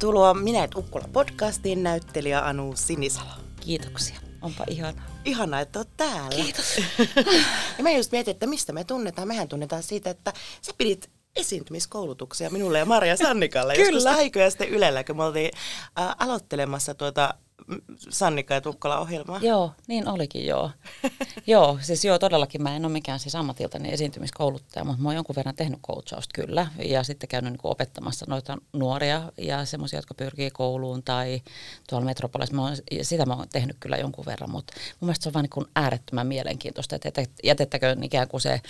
Tervetuloa Minä et Ukkula podcastiin näyttelijä Anu Sinisalo. Kiitoksia. Onpa ihanaa. Ihanaa, että oot täällä. Kiitos. ja mä just mietin, että mistä me tunnetaan. Mehän tunnetaan siitä, että sä pidit esiintymiskoulutuksia minulle ja Maria Sannikalle. Kyllä. Joskus aikoja sitten Ylellä, kun me oltiin äh, aloittelemassa tuota Sannika ja Tukkala ohjelmaa. Joo, niin olikin joo. joo, siis joo todellakin mä en ole mikään siis ammatiltani esiintymiskouluttaja, mutta mä oon jonkun verran tehnyt coachausta kyllä. Ja sitten käynyt niin opettamassa noita nuoria ja semmoisia, jotka pyrkii kouluun tai tuolla metropolissa. Mä oon, sitä mä oon tehnyt kyllä jonkun verran, mutta mun mielestä se on vaan niin äärettömän mielenkiintoista, että jätettäköön ikään kuin se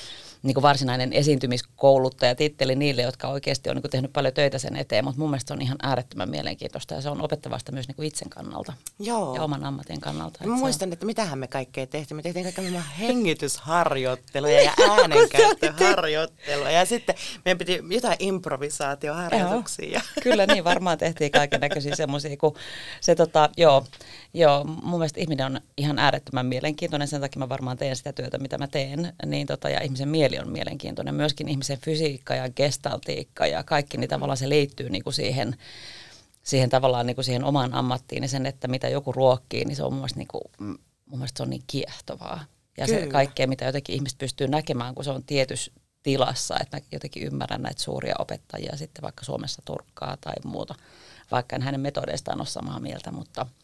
niin kuin varsinainen esiintymiskouluttaja titteli niille, jotka oikeasti on niin kuin tehnyt paljon töitä sen eteen, mutta mun mielestä se on ihan äärettömän mielenkiintoista ja se on opettavasta myös niin kuin itsen kannalta. Joo. ja oman ammatin kannalta. Mä muistan, että mitähän me kaikkea tehtiin. Me tehtiin kaikkea hengitysharjoitteluja ja äänenkäyttöharjoittelua. Ja sitten meidän piti jotain improvisaatioharjoituksia. Joo. Kyllä niin, varmaan tehtiin kaiken näköisiä semmoisia, kun se tota, joo, joo, mun mielestä ihminen on ihan äärettömän mielenkiintoinen, sen takia mä varmaan teen sitä työtä, mitä mä teen, niin tota, ja ihmisen mieli on mielenkiintoinen, myöskin ihmisen fysiikka ja gestaltiikka ja kaikki, niin tavallaan se liittyy niin kuin siihen, siihen tavallaan niin kuin siihen omaan ammattiin ja sen, että mitä joku ruokkii, niin se on mun mielestä, niin kuin, mun mielestä se on niin kiehtovaa. Ja Kyllä. se kaikkea, mitä jotenkin ihmiset pystyy näkemään, kun se on tietyssä tilassa, että mä jotenkin ymmärrän näitä suuria opettajia sitten vaikka Suomessa Turkkaa tai muuta, vaikka en hänen metodeistaan ole samaa mieltä, mutta –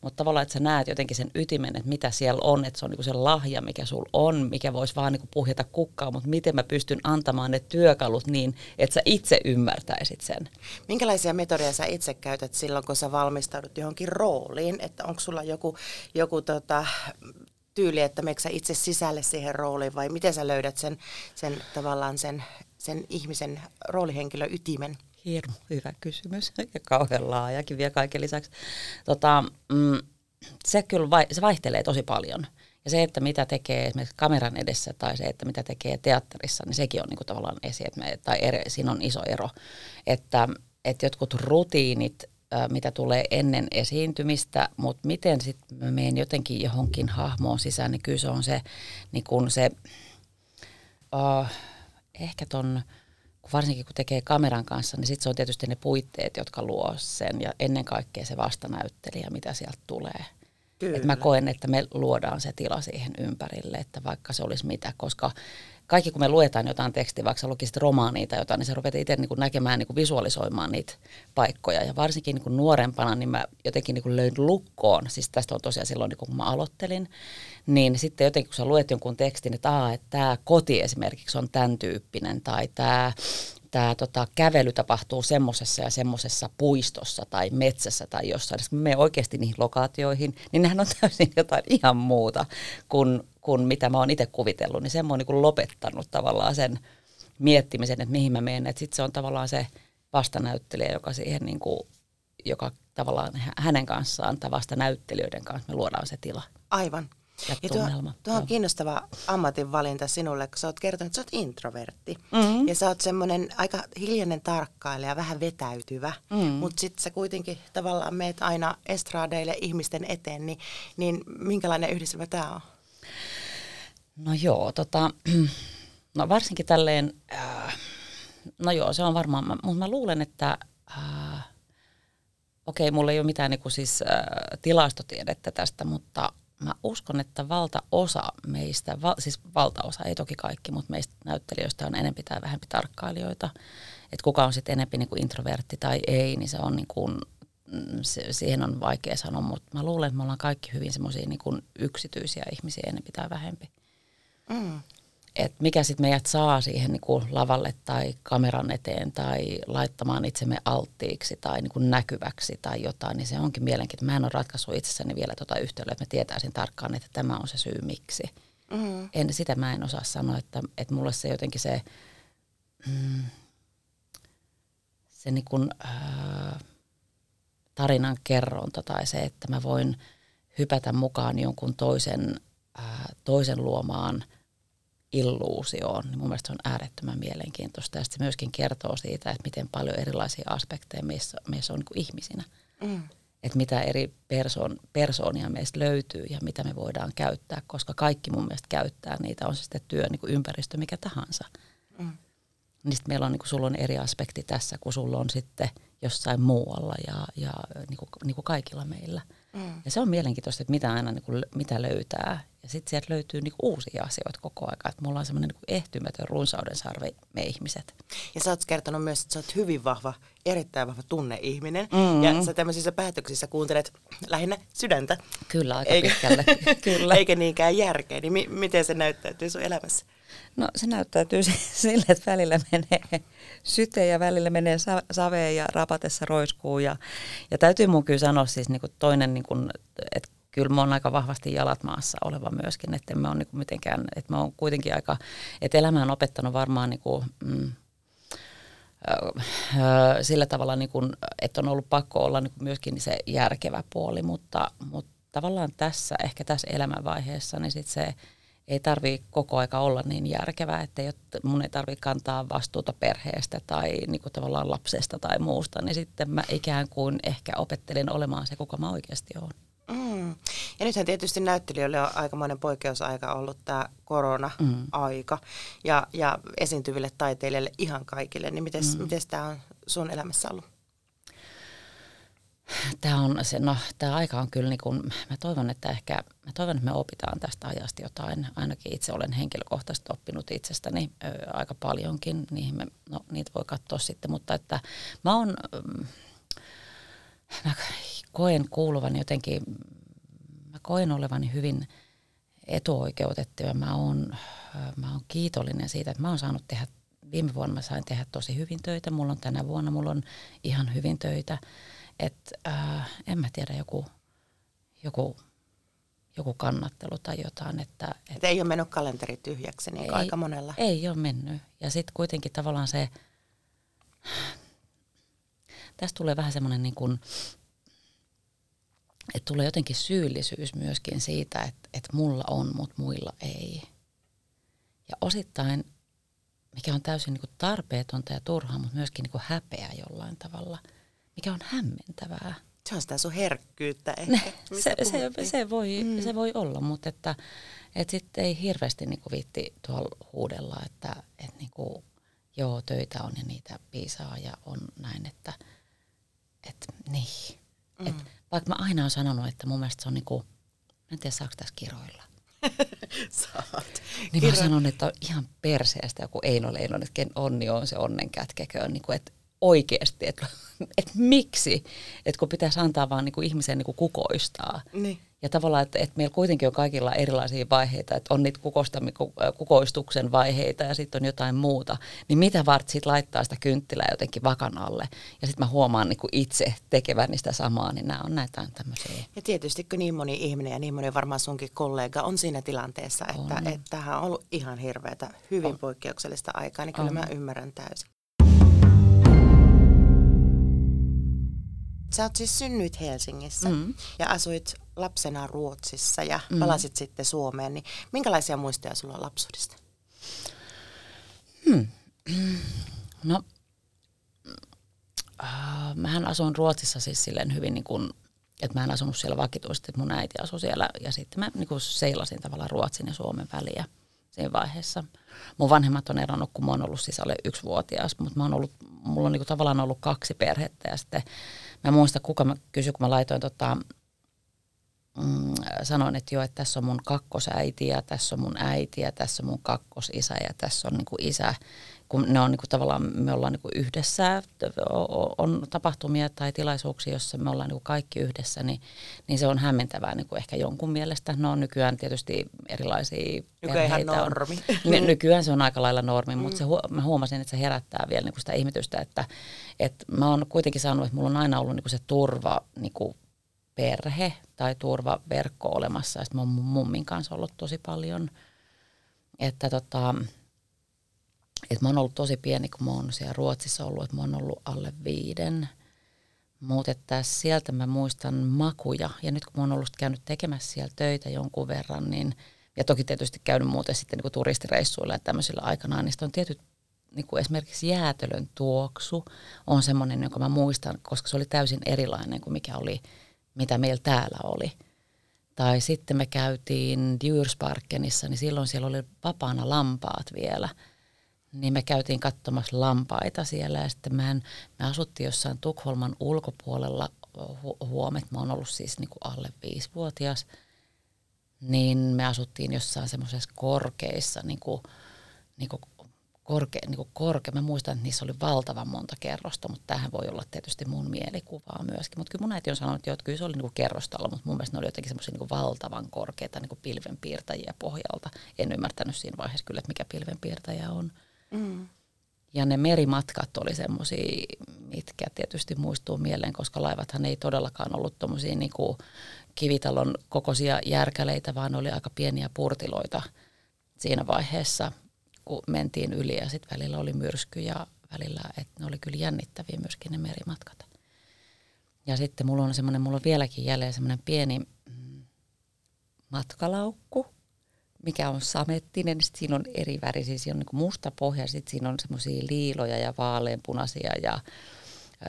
mutta tavallaan, että sä näet jotenkin sen ytimen, että mitä siellä on, että se on niinku se lahja, mikä sul on, mikä voisi vaan niinku puhjata kukkaa, mutta miten mä pystyn antamaan ne työkalut niin, että sä itse ymmärtäisit sen. Minkälaisia metodeja sä itse käytät silloin, kun sä valmistaudut johonkin rooliin? Että onko sulla joku, joku tota, tyyli, että meneekö sä itse sisälle siihen rooliin vai miten sä löydät sen, sen tavallaan sen, sen ihmisen roolihenkilön ytimen? Hirmu hyvä kysymys ja kauhean laajakin vielä kaiken lisäksi. Tota, mm, se kyllä vai, se vaihtelee tosi paljon. Ja se, että mitä tekee esimerkiksi kameran edessä tai se, että mitä tekee teatterissa, niin sekin on niin kuin tavallaan esi, että me, tai eri, siinä on iso ero. Että, että jotkut rutiinit, mitä tulee ennen esiintymistä, mutta miten sitten mä menen jotenkin johonkin hahmoon sisään, niin kyllä se on se, niin kun se uh, ehkä ton varsinkin kun tekee kameran kanssa, niin sitten se on tietysti ne puitteet, jotka luo sen ja ennen kaikkea se vastanäyttelijä, mitä sieltä tulee. Kyllä. Et mä koen, että me luodaan se tila siihen ympärille, että vaikka se olisi mitä, koska kaikki kun me luetaan jotain tekstiä, vaikka sä lukisit romaania tai jotain, niin sä rupeat itse niin näkemään, niin kuin visualisoimaan niitä paikkoja. Ja varsinkin niin kuin nuorempana, niin mä jotenkin niin kuin löin lukkoon, siis tästä on tosiaan silloin, niin kun mä aloittelin, niin sitten jotenkin kun sä luet jonkun tekstin, että, aa, että tämä koti esimerkiksi on tämän tyyppinen, tai tämä tämä tota, kävely tapahtuu semmoisessa ja semmoisessa puistossa tai metsässä tai jossain. Jos me oikeasti niihin lokaatioihin, niin nehän on täysin jotain ihan muuta kuin, kuin mitä mä oon itse kuvitellut. Niin sen mä oon niin lopettanut tavallaan sen miettimisen, että mihin mä menen. Sitten se on tavallaan se vastanäyttelijä, joka siihen niin kuin, joka tavallaan hänen kanssaan tai vastanäyttelijöiden kanssa me luodaan se tila. Aivan. Ja tuo, tuo on kiinnostava ammatinvalinta sinulle, kun sä oot kertonut, että sä oot introvertti. Mm-hmm. Ja sä oot semmoinen aika hiljainen tarkkailija, vähän vetäytyvä. Mm-hmm. Mutta sitten sä kuitenkin tavallaan meet aina estraadeille ihmisten eteen. Niin, niin minkälainen yhdistelmä tämä on? No joo, tota, no varsinkin tälleen, äh, no joo, se on varmaan, mutta mä luulen, että... Äh, okei, mulla ei ole mitään niin kuin siis, äh, tilastotiedettä tästä, mutta mä uskon, että valtaosa meistä, siis valtaosa, ei toki kaikki, mutta meistä näyttelijöistä on enempi tai vähempi tarkkailijoita. Että kuka on sitten enempi niin kuin introvertti tai ei, niin se on niin kuin, se, siihen on vaikea sanoa, mutta mä luulen, että me ollaan kaikki hyvin semmoisia niin yksityisiä ihmisiä enempi tai vähempi. Mm että mikä sitten meidät saa siihen niin kuin lavalle tai kameran eteen tai laittamaan itsemme alttiiksi tai niin kuin näkyväksi tai jotain, niin se onkin mielenkiintoista. Mä en ole ratkaissut itsessäni vielä tuota yhtälöä, että mä tietäisin tarkkaan, että tämä on se syy miksi. Mm-hmm. En, sitä mä en osaa sanoa, että, että mulle se jotenkin se, mm, se niin kuin, äh, tarinan kerronta tai se, että mä voin hypätä mukaan jonkun toisen, ää, toisen luomaan illuusioon, niin mun mielestä se on äärettömän mielenkiintoista. Ja se myöskin kertoo siitä, että miten paljon erilaisia aspekteja meissä, meissä on niin ihmisinä. Mm. Että mitä eri persoon, persoonia meistä löytyy ja mitä me voidaan käyttää, koska kaikki mun mielestä käyttää niitä, on se sitten työ, niin kuin ympäristö, mikä tahansa. Mm. Niin sitten meillä on, niin kuin, sulla on eri aspekti tässä, kun sulla on sitten jossain muualla ja, ja niin kuin, niin kuin kaikilla meillä. Mm. Ja se on mielenkiintoista, että mitä aina niin kuin, mitä löytää. Ja sitten sieltä löytyy niin kuin, uusia asioita koko ajan. Että mulla on semmoinen niin ehtymätön runsauden sarve me ihmiset. Ja sä oot kertonut myös, että sä oot hyvin vahva, erittäin vahva tunneihminen. Mm-hmm. Ja sä tämmöisissä päätöksissä kuuntelet lähinnä sydäntä. Kyllä, aika Eikä, pitkälle. Kyllä. Eikä niinkään järkeä. Niin mi- miten se näyttäytyy sun elämässä? No se näyttäytyy sille, että välillä menee syte ja välillä menee saveen ja rapatessa roiskuu. Ja, ja täytyy mun kyllä sanoa siis niin kuin toinen, niin kuin, että kyllä mä oon aika vahvasti jalat maassa oleva myöskin, että mä oon niin mitenkään, että mä oon kuitenkin aika, että elämä on opettanut varmaan niin kuin, mm, sillä tavalla, niin kuin, että on ollut pakko olla niin kuin myöskin se järkevä puoli, mutta, mutta tavallaan tässä, ehkä tässä elämänvaiheessa, niin sit se ei tarvi koko aika olla niin järkevää, että ei, mun ei tarvitse kantaa vastuuta perheestä tai niin kuin tavallaan lapsesta tai muusta, niin sitten mä ikään kuin ehkä opettelen olemaan se, kuka mä oikeasti olen. Mm. Ja nythän tietysti näyttelijöille on aikamoinen poikkeusaika ollut tämä korona-aika mm. ja, ja esiintyville taiteilijoille ihan kaikille. Niin miten mm. tämä on sun elämässä ollut? Tämä, on se, no, tämä aika on kyllä, niin kuin, mä toivon, että ehkä, mä toivon, että me opitaan tästä ajasta jotain. Ainakin itse olen henkilökohtaisesti oppinut itsestäni ö, aika paljonkin, niihin me, no, niitä voi katsoa sitten, mutta että mä oon, mä koen kuuluvan jotenkin, mä koen olevani hyvin etuoikeutettu ja mä oon, mä oon kiitollinen siitä, että mä oon saanut tehdä, viime vuonna mä sain tehdä tosi hyvin töitä, mulla on tänä vuonna, mulla on ihan hyvin töitä että äh, en mä tiedä, joku, joku, joku kannattelu tai jotain. Että, et, et ei ole mennyt kalenteri tyhjäksi niin ei, aika monella. Ei ole mennyt. Ja sitten kuitenkin tavallaan se, tästä tulee vähän semmoinen niin kuin, että tulee jotenkin syyllisyys myöskin siitä, että, että mulla on, mutta muilla ei. Ja osittain, mikä on täysin niin kuin tarpeetonta ja turhaa, mutta myöskin niin kuin häpeä jollain tavalla – mikä on hämmentävää. Se on sitä sun herkkyyttä ehkä. se, se, se, voi, mm. se voi olla, mutta että, että sitten ei hirveästi niinku viitti tuolla huudella, että, että niinku, joo, töitä on ja niitä piisaa ja on näin, että, että niin. Mm. Et, vaikka mä aina olen sanonut, että mun mielestä se on niinku, en tiedä saako tässä kiroilla. Saat. Niin Kiro... mä sanon, että on ihan perseestä joku Eino Leinonen, että ken onni on se onnen kätkeköön. Niin kuin, että oikeasti, että, että miksi, että kun pitäisi antaa vaan niin kuin ihmisen niin kuin kukoistaa. Niin. Ja tavallaan, että, että meillä kuitenkin on kaikilla erilaisia vaiheita, että on niitä kukoistuksen vaiheita ja sitten on jotain muuta. Niin mitä vart sitten laittaa sitä kynttilää jotenkin vakan alle. Ja sitten mä huomaan niin kuin itse tekevän sitä samaa, niin nämä on näitä tämmöisiä. Ja tietysti kun niin moni ihminen ja niin moni varmaan sunkin kollega on siinä tilanteessa, että, on. että tähän on ollut ihan hirveätä, hyvin on. poikkeuksellista aikaa, niin kyllä on. mä ymmärrän täysin. Sä oot siis synnyit Helsingissä mm. ja asuit lapsena Ruotsissa ja mm. palasit sitten Suomeen. Niin minkälaisia muistoja sulla on lapsuudesta? Hmm. No, äh, mähän asun Ruotsissa siis silleen hyvin niin kuin, että mä en asunut siellä vakituisesti, että mun äiti asui siellä ja sitten mä niin kuin seilasin tavallaan Ruotsin ja Suomen väliä siinä vaiheessa. Mun vanhemmat on eronnut, kun mä oon ollut siis alle yksivuotias, mutta mä oon ollut, mulla on niin kuin tavallaan ollut kaksi perhettä ja sitten Mä muistan, kuka mä kysyin, kun mä laitoin tota, mm, sanoin, että joo, että tässä on mun kakkosäiti ja tässä on mun äiti ja tässä on mun kakkosisä ja tässä on niin kuin isä. Kun ne on niin kuin tavallaan, me ollaan niin kuin yhdessä, on tapahtumia tai tilaisuuksia, joissa me ollaan niin kuin kaikki yhdessä, niin, niin se on hämmentävää niin kuin ehkä jonkun mielestä. No nykyään tietysti erilaisia Nykyään normi. On, nykyään se on aika lailla normi, mm. mutta se, mä huomasin, että se herättää vielä niin kuin sitä ihmetystä, että, että mä oon kuitenkin saanut, että mulla on aina ollut niin kuin se turva niin kuin perhe tai turvaverkko olemassa. Sitten mä oon mun mummin kanssa ollut tosi paljon. Että tota, että mä oon ollut tosi pieni, kun mä oon siellä Ruotsissa ollut, että mä oon ollut alle viiden. Mutta että sieltä mä muistan makuja. Ja nyt kun mä oon ollut käynyt tekemässä siellä töitä jonkun verran, niin ja toki tietysti käynyt muuten sitten niin turistireissuilla ja tämmöisillä aikanaan, niin on tietyt niin kuin esimerkiksi jäätelön tuoksu on semmoinen, jonka mä muistan, koska se oli täysin erilainen kuin mikä oli, mitä meillä täällä oli. Tai sitten me käytiin Djursparkenissa, niin silloin siellä oli vapaana lampaat vielä. Niin me käytiin katsomassa lampaita siellä ja sitten mä, me asuttiin jossain Tukholman ulkopuolella hu- huomet. Mä oon ollut siis niin kuin alle viisivuotias. Niin me asuttiin jossain semmoisessa korkeissa niin kuin, niin kuin korkea, niin kuin korkea. Mä muistan, että niissä oli valtavan monta kerrosta, mutta tähän voi olla tietysti mun mielikuvaa myöskin. Mutta kyllä mun äiti on sanonut, että kyllä se oli niin kuin kerrostalo, mutta mun mielestä ne oli jotenkin semmoisia niin valtavan korkeita niin kuin pilvenpiirtäjiä pohjalta. En ymmärtänyt siinä vaiheessa kyllä, että mikä pilvenpiirtäjä on. Mm. Ja ne merimatkat oli semmoisia, mitkä tietysti muistuu mieleen, koska laivathan ei todellakaan ollut tuommoisia niin kivitalon kokoisia järkäleitä, vaan oli aika pieniä purtiloita siinä vaiheessa – kun mentiin yli ja sitten välillä oli myrsky ja välillä, että ne oli kyllä jännittäviä myöskin ne merimatkat. Ja sitten mulla on semmoinen, mulla on vieläkin jäljellä semmoinen pieni mm, matkalaukku, mikä on samettinen. Sitten siinä on eri värisiä, siinä on niin musta pohja, sitten siinä on semmoisia liiloja ja vaaleanpunaisia ja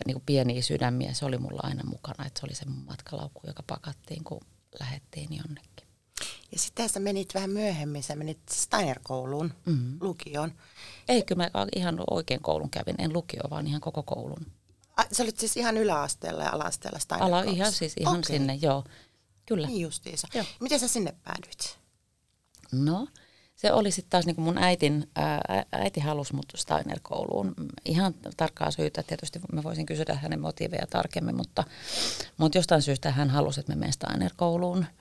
niin kuin pieniä sydämiä. Se oli mulla aina mukana, että se oli se matkalaukku, joka pakattiin, kun lähettiin jonnekin. Ja sitten sä menit vähän myöhemmin, sä menit Steiner-kouluun, mm-hmm. lukioon. Eikö mä ihan oikein koulun kävin, en lukio, vaan ihan koko koulun. A, sä olit siis ihan yläasteella ja alasteella steiner Ala ihan siis ihan okay. sinne, joo. Kyllä. Niin justiinsa. Joo. Miten sä sinne päädyit? No, se oli sitten taas niin kuin mun äitin, ää, äiti halusi mut Steiner-kouluun. Ihan tarkkaa syytä, tietysti mä voisin kysyä hänen motiiveja tarkemmin, mutta, mutta jostain syystä hän halusi, että mä menen Steiner-kouluun –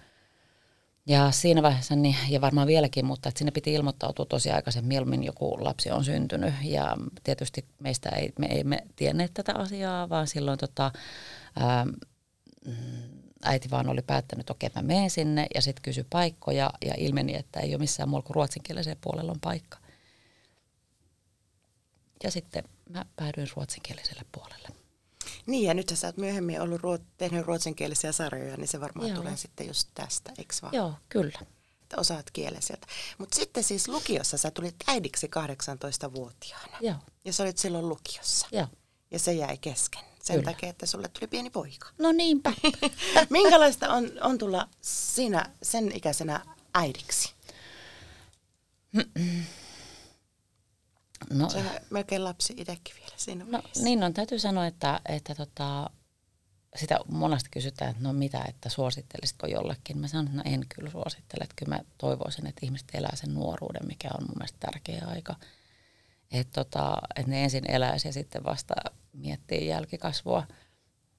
ja siinä vaiheessa, niin, ja varmaan vieläkin, mutta että sinne piti ilmoittautua tosi aikaisemmin, mieluummin joku lapsi on syntynyt. Ja tietysti meistä ei, me ei me tienneet tätä asiaa, vaan silloin tota, ää, äiti vaan oli päättänyt, okei mä menen sinne ja sitten kysyi paikkoja ja ilmeni, että ei ole missään muualla kuin ruotsinkielisellä puolella on paikka. Ja sitten mä päädyin ruotsinkieliselle puolelle. Niin, ja nyt sä oot myöhemmin ollut ruot, tehnyt ruotsinkielisiä sarjoja, niin se varmaan Joo. tulee sitten just tästä, eikö vaan? Joo, kyllä. Että osaat kielen sieltä. Mutta sitten siis lukiossa sä tulit äidiksi 18-vuotiaana. Joo. Ja sä olit silloin lukiossa. Joo. Ja se jäi kesken sen kyllä. takia, että sulle tuli pieni poika. No niinpä. Minkälaista on, on tulla sinä sen ikäisenä äidiksi? No, Sä melkein lapsi itsekin vielä siinä No niin on, täytyy sanoa, että, että tota, sitä monesti kysytään, että no mitä, että suosittelisitko jollekin. Mä sanon, että no en kyllä suosittele, että kyllä mä toivoisin, että ihmiset elää sen nuoruuden, mikä on mun mielestä tärkeä aika. Että tota, et ne ensin eläisi ja sitten vasta miettii jälkikasvua.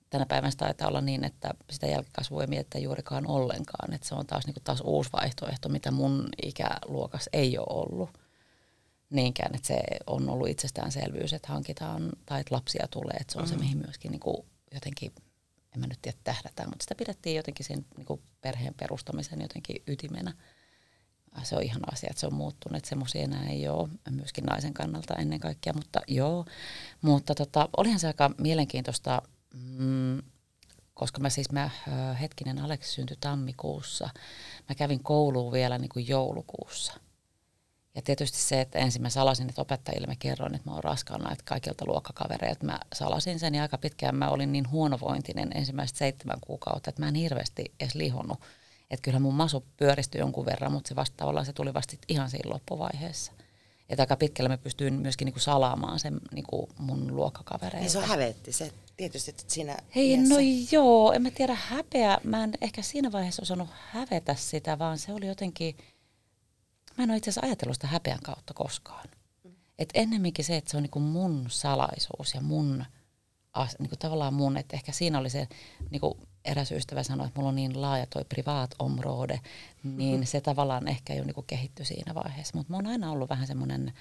Tänä päivänä taitaa olla niin, että sitä jälkikasvua ei mietitä juurikaan ollenkaan. Että se on taas, niin taas uusi vaihtoehto, mitä mun ikäluokas ei ole ollut niinkään, että se on ollut itsestäänselvyys, että hankitaan tai että lapsia tulee, että se on mm. se, mihin myöskin niin kuin jotenkin, en mä nyt tiedä tähdätään, mutta sitä pidettiin jotenkin sen niin kuin perheen perustamisen jotenkin ytimenä. Se on ihan asia, että se on muuttunut, että semmoisia enää ei ole, myöskin naisen kannalta ennen kaikkea, mutta joo. Mutta tota, olihan se aika mielenkiintoista, mm, koska mä siis, mä, hetkinen, Aleksi syntyi tammikuussa. Mä kävin kouluun vielä niin kuin joulukuussa – ja tietysti se, että ensin mä salasin, että opettajille mä kerron, että mä oon raskaana, että kaikilta luokkakavereilta mä salasin sen ja aika pitkään mä olin niin huonovointinen ensimmäiset seitsemän kuukautta, että mä en hirveästi edes lihonnut. Että kyllä mun masu pyöristyi jonkun verran, mutta se vasta tavallaan se tuli vasta ihan siinä loppuvaiheessa. Että aika pitkälle mä pystyin myöskin niinku salaamaan sen niinku mun luokkakavereilta. Niin se on hävetti se tietysti, että siinä Hei, iässä. no joo, en mä tiedä häpeä. Mä en ehkä siinä vaiheessa osannut hävetä sitä, vaan se oli jotenkin – Mä en ole itse asiassa ajatellut sitä häpeän kautta koskaan. Mm. Et ennemminkin se, että se on niinku mun salaisuus ja mun, as, niinku tavallaan mun, että ehkä siinä oli se, niinku eräs ystävä sanoi, että mulla on niin laaja toi privaat omrode, niin mm-hmm. se tavallaan ehkä jo niinku kehittyi siinä vaiheessa. Mutta mä oon aina ollut vähän semmoinen,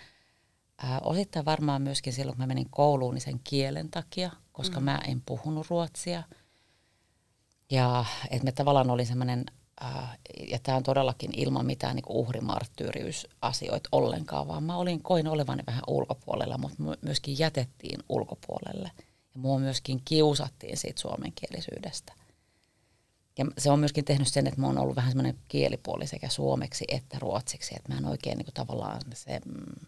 osittain varmaan myöskin silloin, kun mä menin kouluun, niin sen kielen takia, koska mm-hmm. mä en puhunut ruotsia. Ja että me tavallaan oli semmoinen ja tämä on todellakin ilman mitään niin uhrimarttyyriusasioita ollenkaan, vaan mä olin, koin olevani vähän ulkopuolella, mutta myöskin jätettiin ulkopuolelle. Ja mua myöskin kiusattiin siitä suomenkielisyydestä. Ja se on myöskin tehnyt sen, että mä oon ollut vähän semmoinen kielipuoli sekä suomeksi että ruotsiksi. Että mä en oikein niin kuin tavallaan se, mm,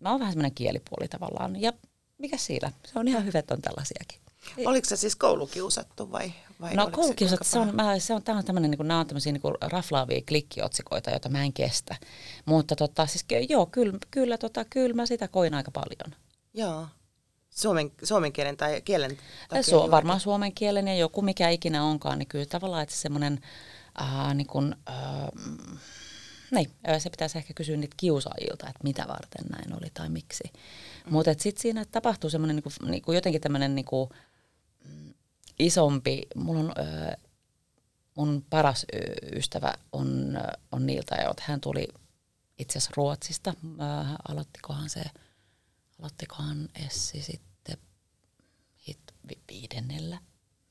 mä oon vähän semmoinen kielipuoli tavallaan. Ja mikä siinä? Se on ihan hyvä, että on tällaisiakin. Oliko se siis koulukiusattu vai? vai no koulukiusattu, se, se on, mä, se on, on tämmöinen, niin nämä on tämmöisiä niin raflaavia klikkiotsikoita, joita mä en kestä. Mutta tota, siis joo, kyllä, kyllä, tota, kyllä mä sitä koin aika paljon. Joo. Suomen, suomen kielen tai kielen takia Su- Varmaan suomen kielen ja joku mikä ikinä onkaan, niin kyllä tavallaan, että semmoinen, äh, niin kuin, äh, niin, se pitäisi ehkä kysyä niitä kiusaajilta, että mitä varten näin oli tai miksi. Mm. Mutta sitten siinä tapahtuu semmoinen niin kuin, niin kuin jotenkin tämmöinen niin kuin, isompi, mulla on, äh, mun paras ystävä on, on Niilta ja hän tuli itse asiassa Ruotsista, äh, aloittikohan se, aloittikohan Essi sitten hit viidennellä.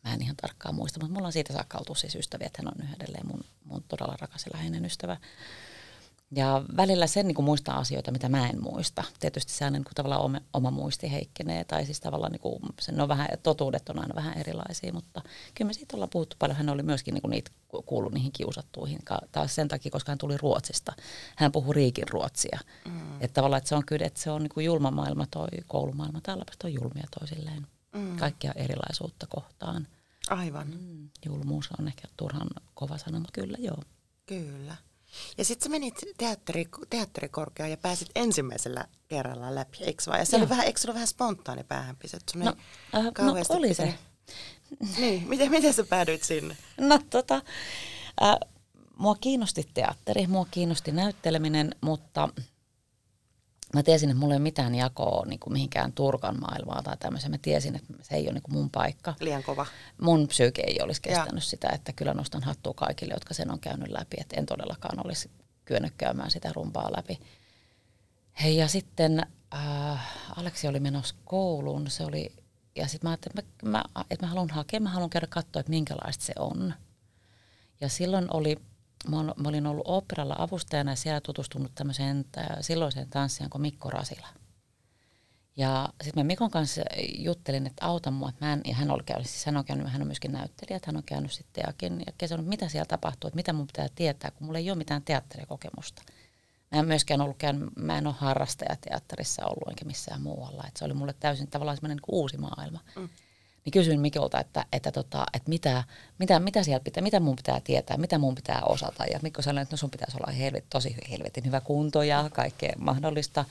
Mä en ihan tarkkaan muista, mutta mulla on siitä saakka oltu siis ystäviä, että hän on edelleen mun, mun todella rakas ja läheinen ystävä. Ja välillä sen niin kuin muistaa asioita, mitä mä en muista. Tietysti se niin kuin tavallaan oma, oma muisti heikkenee, tai siis tavallaan niin kuin, sen on vähän, totuudet on aina vähän erilaisia, mutta kyllä me siitä ollaan puhuttu paljon. Hän oli myöskin niin kuin niitä kuullut niihin kiusattuihin, taas sen takia, koska hän tuli Ruotsista. Hän puhui riikin ruotsia. Mm. Että tavallaan, että se on kyllä, että se on niin kuin julma maailma toi koulumaailma. Täällä on julmia toisilleen. Mm. Kaikkia erilaisuutta kohtaan. Aivan. Mm, julmuus on ehkä turhan kova sana, mutta kyllä joo. Kyllä. Ja sitten sä menit teatteri, teatterikorkeaan ja pääsit ensimmäisellä kerralla läpi, eikö vaan? Ja se Joo. oli vähän, eikö se vähän spontaani päähänpiset? No, äh, no oli se. niin, miten, miten sä päädyit sinne? No tota, äh, mua kiinnosti teatteri, mua kiinnosti näytteleminen, mutta mä tiesin, että mulla ei ole mitään jakoa niin kuin mihinkään Turkan maailmaan tai tämmöisen. Mä tiesin, että se ei ole niin kuin mun paikka. Liian kova. Mun psyyke ei olisi kestänyt ja. sitä, että kyllä nostan hattua kaikille, jotka sen on käynyt läpi. Että en todellakaan olisi kyennyt käymään sitä rumpaa läpi. Hei, ja sitten äh, Aleksi oli menossa kouluun. Se oli, ja sitten mä ajattelin, että mä, mä, että mä haluan hakea, mä haluan käydä katsoa, että minkälaista se on. Ja silloin oli mä olin ollut operalla avustajana ja siellä tutustunut tämmöiseen silloiseen tanssijaan kuin Mikko Rasila. Ja sitten mä Mikon kanssa juttelin, että auta mua, että mä en, ja hän, oli käynyt, siis hän on käynyt, hän on myöskin näyttelijä, että hän on käynyt sitten ja kesännyt, mitä siellä tapahtuu, että mitä mun pitää tietää, kun mulla ei ole mitään teatterikokemusta. Mä en myöskään ollut käynyt, mä en ole harrastaja teatterissa ollut enkä missään muualla, että se oli mulle täysin tavallaan semmoinen niin uusi maailma. Mm niin kysyin Mikolta, että, että, tota, että mitä, mitä, mitä, sieltä pitää, mitä mun pitää tietää, mitä mun pitää osata. Ja Mikko sanoi, että no sun pitäisi olla helvet, tosi helvetin hyvä kunto ja kaikkea mahdollista.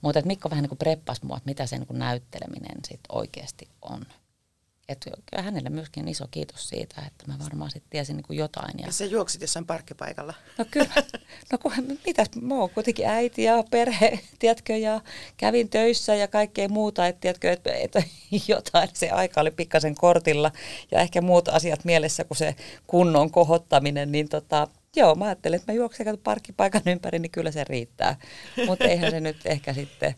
Mutta Mikko vähän niin kuin preppasi mua, että mitä se niin kuin näytteleminen sitten oikeasti on. Että hänelle myöskin iso kiitos siitä, että mä varmaan sitten tiesin niin kuin jotain. Ja... ja sä juoksit jossain parkkipaikalla. No kyllä. No kun, mitäs, mä oon kuitenkin äiti ja perhe, tiedätkö, ja kävin töissä ja kaikkea muuta, että tiedätkö, että, että jotain, se aika oli pikkasen kortilla ja ehkä muut asiat mielessä kuin se kunnon kohottaminen, niin tota, Joo, mä ajattelin, että mä juoksen parkkipaikan ympäri, niin kyllä se riittää. Mutta eihän se nyt ehkä sitten...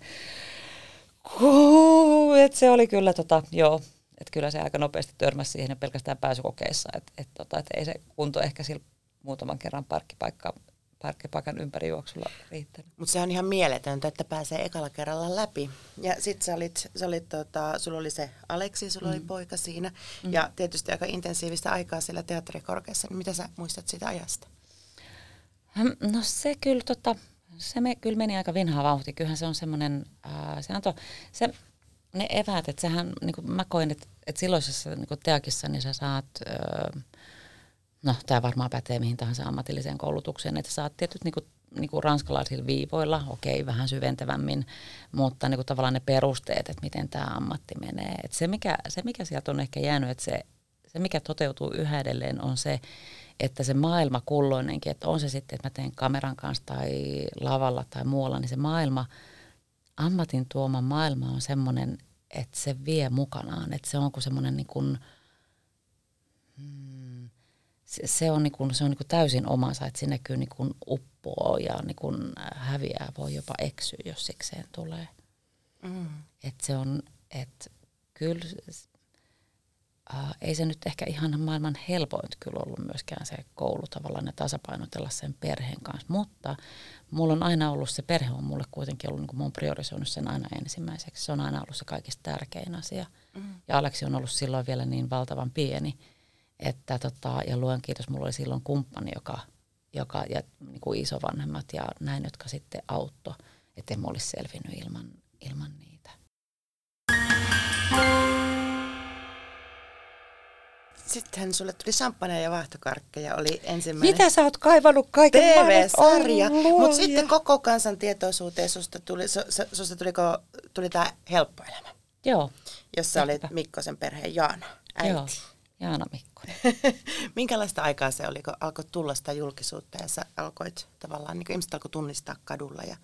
että se oli kyllä, tota, joo, että kyllä se aika nopeasti törmäsi siihen pelkästään pääsykokeissa, että et, tota, et ei se kunto ehkä sillä muutaman kerran parkkipaikka, parkkipaikan ympärijuoksulla riittänyt. Mutta se on ihan mieletöntä, että pääsee ekalla kerralla läpi. Ja sit sä olit, sä olit tota, sulla oli se Aleksi, sulla mm. oli poika siinä. Mm. Ja tietysti aika intensiivistä aikaa siellä teatterikorkeassa. Niin mitä sä muistat siitä ajasta? No se kyllä, tota, se me, kyllä meni aika vinhaa vauhti. Kyllähän se on semmoinen, äh, se, antoi, se ne eväät, että sähän, niin mä koin, että, että silloisessa niin teakissa, niin sä saat, öö, no tämä varmaan pätee mihin tahansa ammatilliseen koulutukseen, että sä saat tietyt niin kuin, niin kuin ranskalaisilla viivoilla, okei, vähän syventävämmin, mutta niin kuin tavallaan ne perusteet, että miten tämä ammatti menee. että se, mikä, se, mikä sieltä on ehkä jäänyt, että se, se, mikä toteutuu yhä edelleen, on se, että se maailma kulloinenkin, että on se sitten, että mä teen kameran kanssa tai lavalla tai muualla, niin se maailma – ammatin tuoma maailma on semmoinen, että se vie mukanaan. Että se on kuin semmoinen niin kuin, mm, se, on, niin kuin, se on niin kuin täysin omansa, että sinne kyllä niin kuin uppoo ja niin kuin häviää, voi jopa eksyä, jos sikseen tulee. Mm. Että se on, että kyllä äh, ei se nyt ehkä ihan maailman helpoin kyllä ollut myöskään se koulu tavallaan ja tasapainotella sen perheen kanssa, mutta mulla on aina ollut se perhe on mulle kuitenkin ollut, niin kuin mä oon priorisoinut sen aina ensimmäiseksi. Se on aina ollut se kaikista tärkein asia. Mm. Ja Aleksi on ollut silloin vielä niin valtavan pieni, että tota, ja luen kiitos, mulla oli silloin kumppani, joka, joka ja niin kuin isovanhemmat ja näin, jotka sitten auttoi, että en mä olisi selvinnyt ilman, ilman niitä. Sittenhän sulle tuli champagne ja vaahtokarkkeja, oli ensimmäinen... Mitä sä oot kaivannut kaiken TV-sarja, mutta sitten koko kansan tietoisuuteen susta tuli, su, susta tuliko, tuli tämä helppo elämä. Joo. Jossa olit Mikkosen perheen Jaana, äiti. Joo, Jaana Mikkonen. Minkälaista aikaa se oli, kun alkoi tulla sitä julkisuutta ja sä alkoit tavallaan, niin ihmiset alkoi tunnistaa kadulla ja,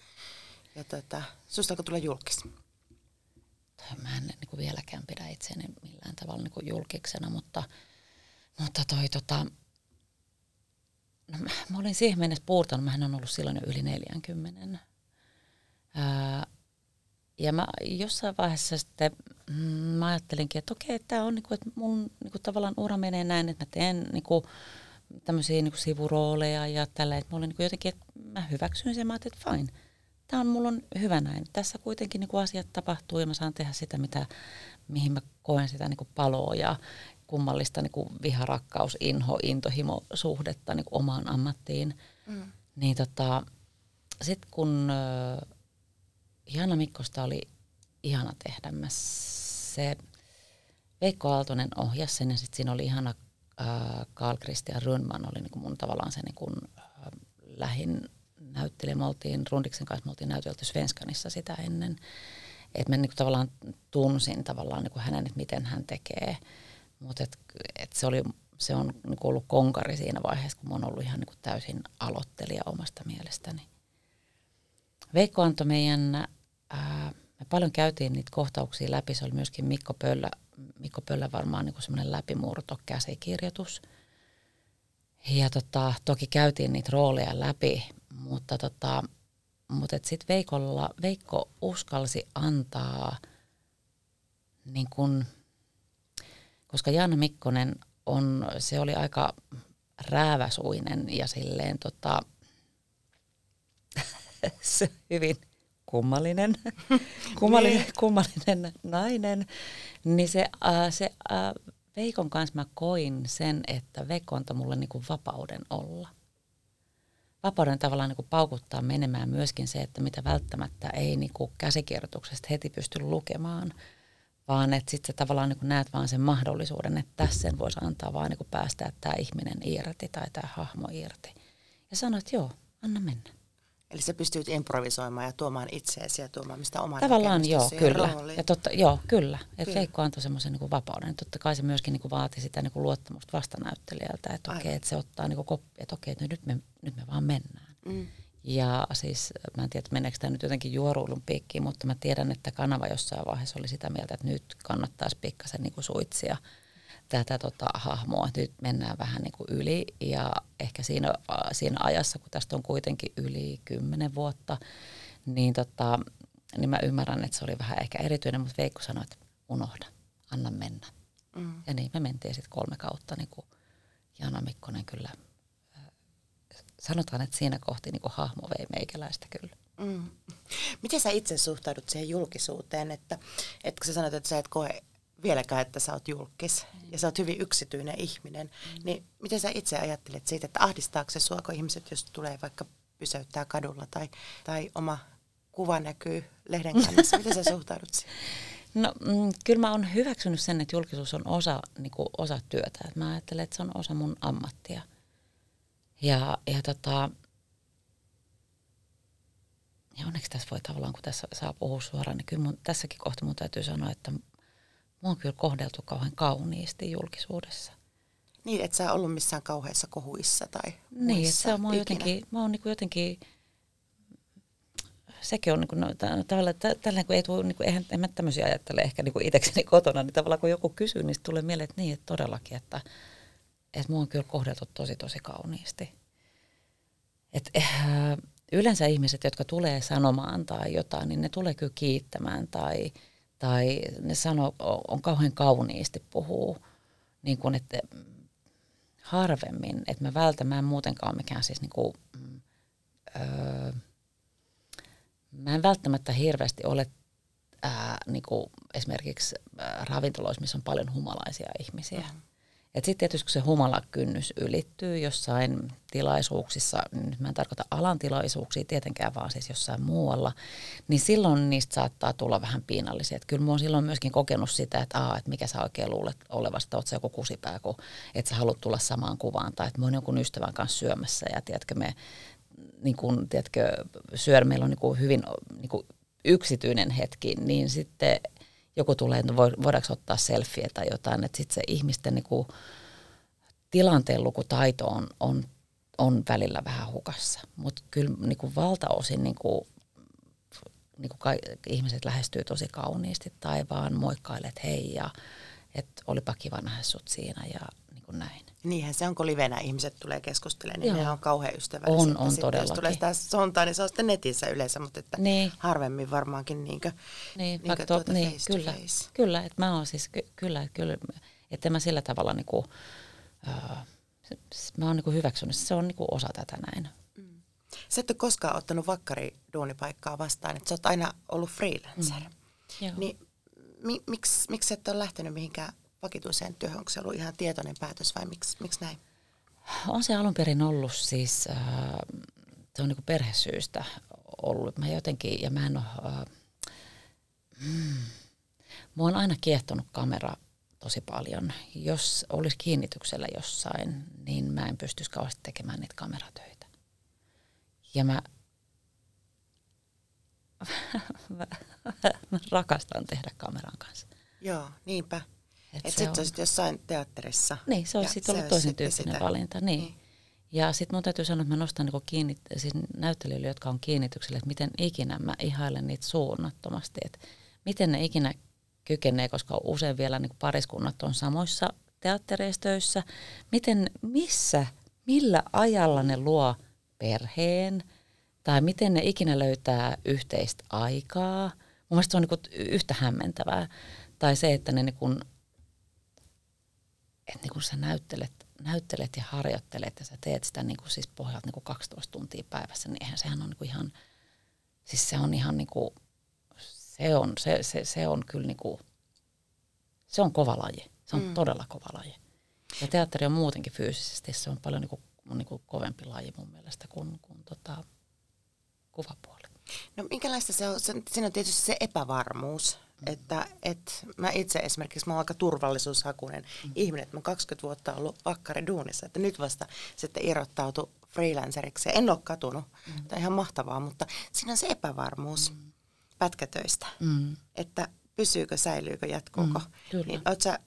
ja tota, susta alkoi tulla julkis? Mä en niin kuin vieläkään pidä itseäni millään tavalla niin kuin julkiksena, mutta mutta toi tota, no mä, mä olin siihen mennessä puurtanut, mähän on ollut silloin jo yli 40. Ää, ja mä jossain vaiheessa sitten mm, mä ajattelinkin, että okei, tämä on niinku, että mun niinku, tavallaan ura menee näin, että mä teen niinku, tämmöisiä niinku, sivurooleja ja tällä, että mulla niinku, jotenkin, että mä hyväksyn sen, mä ajattelin, että fine, tämä on mulla on hyvä näin. Tässä kuitenkin niinku, asiat tapahtuu ja mä saan tehdä sitä, mitä, mihin mä koen sitä niinku, paloa ja, kummallista niin kuin viharakkaus, inho, intohimo suhdetta niin kuin omaan ammattiin. Mm. Niin tota, sitten kun äh, Jana Mikkosta oli ihana tehdä, mä se Veikko Aaltonen ohjasi sen ja sitten siinä oli ihana äh, Carl Christian Rundman oli niin kuin mun tavallaan se niin kuin, äh, lähin näyttelijä. Me oltiin Rundiksen kanssa, me oltiin näytelty Svenskanissa sitä ennen. Että mä niin kuin tavallaan tunsin tavallaan niin kuin hänen, että miten hän tekee – mutta et, et se, oli, se on niinku ollut konkari siinä vaiheessa, kun mä oon ollut ihan niinku täysin aloittelija omasta mielestäni. Veikko antoi meidän, ää, me paljon käytiin niitä kohtauksia läpi, se oli myöskin Mikko Pöllä, Mikko Pöllä varmaan niinku semmoinen läpimurto käsikirjoitus. Ja tota, toki käytiin niitä rooleja läpi, mutta tota, mutta sitten Veikolla, Veikko uskalsi antaa niin kun, koska Jaana Mikkonen on, se oli aika rääväsuinen ja silleen tota, se hyvin kummallinen, kummallinen, niin. kummallinen nainen, niin se, äh, se äh, Veikon kanssa mä koin sen, että Veikko antoi mulle niinku vapauden olla. Vapauden tavallaan niinku paukuttaa menemään myöskin se, että mitä välttämättä ei niinku käsikirjoituksesta heti pysty lukemaan – vaan että sitten tavallaan niin näet vaan sen mahdollisuuden, että tässä sen voisi antaa vaan niin päästää tämä ihminen irti tai tämä hahmo irti. Ja sanoit, että joo, anna mennä. Eli sä pystyt improvisoimaan ja tuomaan itseesi ja tuomaan mistä omaa Tavallaan joo, kyllä. Ja totta, joo, kyllä. Että Veikko antoi semmoisen niin vapauden. Totta kai se myöskin niin vaati sitä niin luottamusta vastanäyttelijältä, että okei, okay, että se ottaa niin koppia, että okei, okay, nyt, me, nyt me vaan mennään. Mm. Ja siis mä en tiedä, meneekö tämä nyt jotenkin juoruilun piikkiin, mutta mä tiedän, että kanava jossain vaiheessa oli sitä mieltä, että nyt kannattaisi pikkasen niin kuin suitsia tätä tota, hahmoa. Nyt mennään vähän niin kuin yli ja ehkä siinä, siinä ajassa, kun tästä on kuitenkin yli kymmenen vuotta, niin, tota, niin mä ymmärrän, että se oli vähän ehkä erityinen, mutta Veikko sanoi, että unohda, anna mennä. Mm. Ja niin me mentiin sitten kolme kautta, niin kuin Jana Mikkonen kyllä sanotaan, että siinä kohti niin kuin hahmo vei meikäläistä kyllä. Mm. Miten sä itse suhtaudut siihen julkisuuteen, että, että kun sä sanot, että sä et koe vieläkään, että sä oot julkis ja sä oot hyvin yksityinen ihminen, mm. niin miten sä itse ajattelet siitä, että ahdistaako se sua, kun ihmiset jos tulee vaikka pysäyttää kadulla tai, tai oma kuva näkyy lehden kannassa, miten sä suhtaudut siihen? No mm, kyllä mä oon hyväksynyt sen, että julkisuus on osa, niin kuin osa työtä. mä ajattelen, että se on osa mun ammattia. Ja, ja tota, ja onneksi tässä voi tavallaan, kun tässä saa puhua suoraan, niin kyllä mun, tässäkin kohtaa mun täytyy sanoa, että mua on kyllä kohdeltu kauhean kauniisti julkisuudessa. Niin, että sä ollut missään kauheissa kohuissa tai Niin, että se on mua jotenkin, mä oon niin jotenkin, sekin on niin kuin, no, tavallaan, tällä kun ei tule, niin kuin, eihän, en mä tämmöisiä ajattele ehkä niin kuin itsekseni kotona, niin tavallaan kun joku kysyy, niin tulee mieleen, että niin, että todellakin, että – että mua on kyllä kohdeltu tosi tosi kauniisti. Et, äh, yleensä ihmiset, jotka tulee sanomaan tai jotain, niin ne tulee kyllä kiittämään tai, tai ne sanoo, on kauhean kauniisti puhuu niin kuin, että harvemmin, että mä vältän, mä en muutenkaan mikään siis niin kuin, mm, öö, mä en välttämättä hirveästi ole ää, niin kuin esimerkiksi ravintoloissa, missä on paljon humalaisia ihmisiä. Mm. Et sitten tietysti kun se humalakynnys ylittyy jossain tilaisuuksissa, nyt mä en tarkoita alan tilaisuuksia tietenkään, vaan siis jossain muualla, niin silloin niistä saattaa tulla vähän piinallisia. Et kyllä mä oon silloin myöskin kokenut sitä, että, aa, että mikä sä oikein luulet olevasta, oot sä joku kusipää, kun et sä haluat tulla samaan kuvaan, tai että mä oon jonkun ystävän kanssa syömässä ja tiedätkö, me niin kun, tiedätkö, syödä, meillä on niin kuin hyvin niin kuin yksityinen hetki, niin sitten joku tulee, että voidaanko ottaa selfie tai jotain, että sitten se ihmisten niin kuin, tilanteen lukutaito on, on, on välillä vähän hukassa. Mutta kyllä niin kuin valtaosin niin kuin, niin kuin ka- ihmiset lähestyy tosi kauniisti tai vaan moikkailet hei ja että olipa kiva nähdä sut siinä ja niin näin. Niinhän se on, kun livenä ihmiset tulee keskustelemaan, niin ne on kauhean ystävällisiä. On, on sitten, todellakin. Jos tulee sitä sontaa, niin se on sitten netissä yleensä, mutta että niin. harvemmin varmaankin niinkö, niin, niinkö to, tuota niin, face kyllä, face. Kyllä, että mä oon siis, ky, kyllä, kyllä, että mä sillä tavalla niinku, uh, mä oon niinku hyväksynyt, se on niinku osa tätä näin. Mm. Sä et ole koskaan ottanut vakkari duunipaikkaa vastaan, että sä oot aina ollut freelancer. Mm. Niin mi, miksi, miksi et ole lähtenyt mihinkään vakituiseen työhön? Onko se ollut ihan tietoinen päätös vai miksi, miksi näin? On se alun perin ollut siis, äh, se on niinku perhesyystä ollut. Mä jotenkin, ja mä en ole, äh, mm, mua on aina kiehtonut kamera tosi paljon. Jos olisi kiinnityksellä jossain, niin mä en pystyisi kauheasti tekemään niitä kameratöitä. Ja mä, mä rakastan tehdä kameran kanssa. Joo, niinpä. Et Että se sit on- olisit jossain teatterissa. Niin, se olisi sitten ollut toisen sitten tyyppinen sitä. valinta. Niin. Niin. Ja sitten mun täytyy sanoa, että mä nostan niinku kiinni, siis näyttelijöille, jotka on kiinnityksellä, että miten ikinä mä ihailen niitä suunnattomasti. Että miten ne ikinä kykenee, koska usein vielä niinku pariskunnat on samoissa teattereissa töissä. Miten, missä, millä ajalla ne luo perheen tai miten ne ikinä löytää yhteistä aikaa. Mun mielestä se on niinku yhtä hämmentävää. Tai se, että ne niinku että niin kun sä näyttelet, näyttelet ja harjoittelet ja sä teet sitä niin siis pohjalta niin kuin 12 tuntia päivässä, niin eihän sehän on niin ihan, siis se on ihan niin kuin, se on, se, se, se on kyllä niin kuin, se on kova laji. Se on mm. todella kova laji. Ja teatteri on muutenkin fyysisesti, se on paljon niin kuin, niin kuin kovempi laji mun mielestä kuin, kuin tota, kuvapuoli. No minkälaista se on? Se- Siinä on tietysti se epävarmuus, että et mä itse esimerkiksi, mä oon aika turvallisuushakuinen ihminen, että mä 20 vuotta ollut vakkari duunissa, että nyt vasta sitten irrottautu freelanceriksi. En ole katunut, mm. tämä on ihan mahtavaa, mutta siinä on se epävarmuus mm. pätkätöistä, Mm. että pysyykö, säilyykö, jatkuuko. Mm, kyllä. niin oot sä,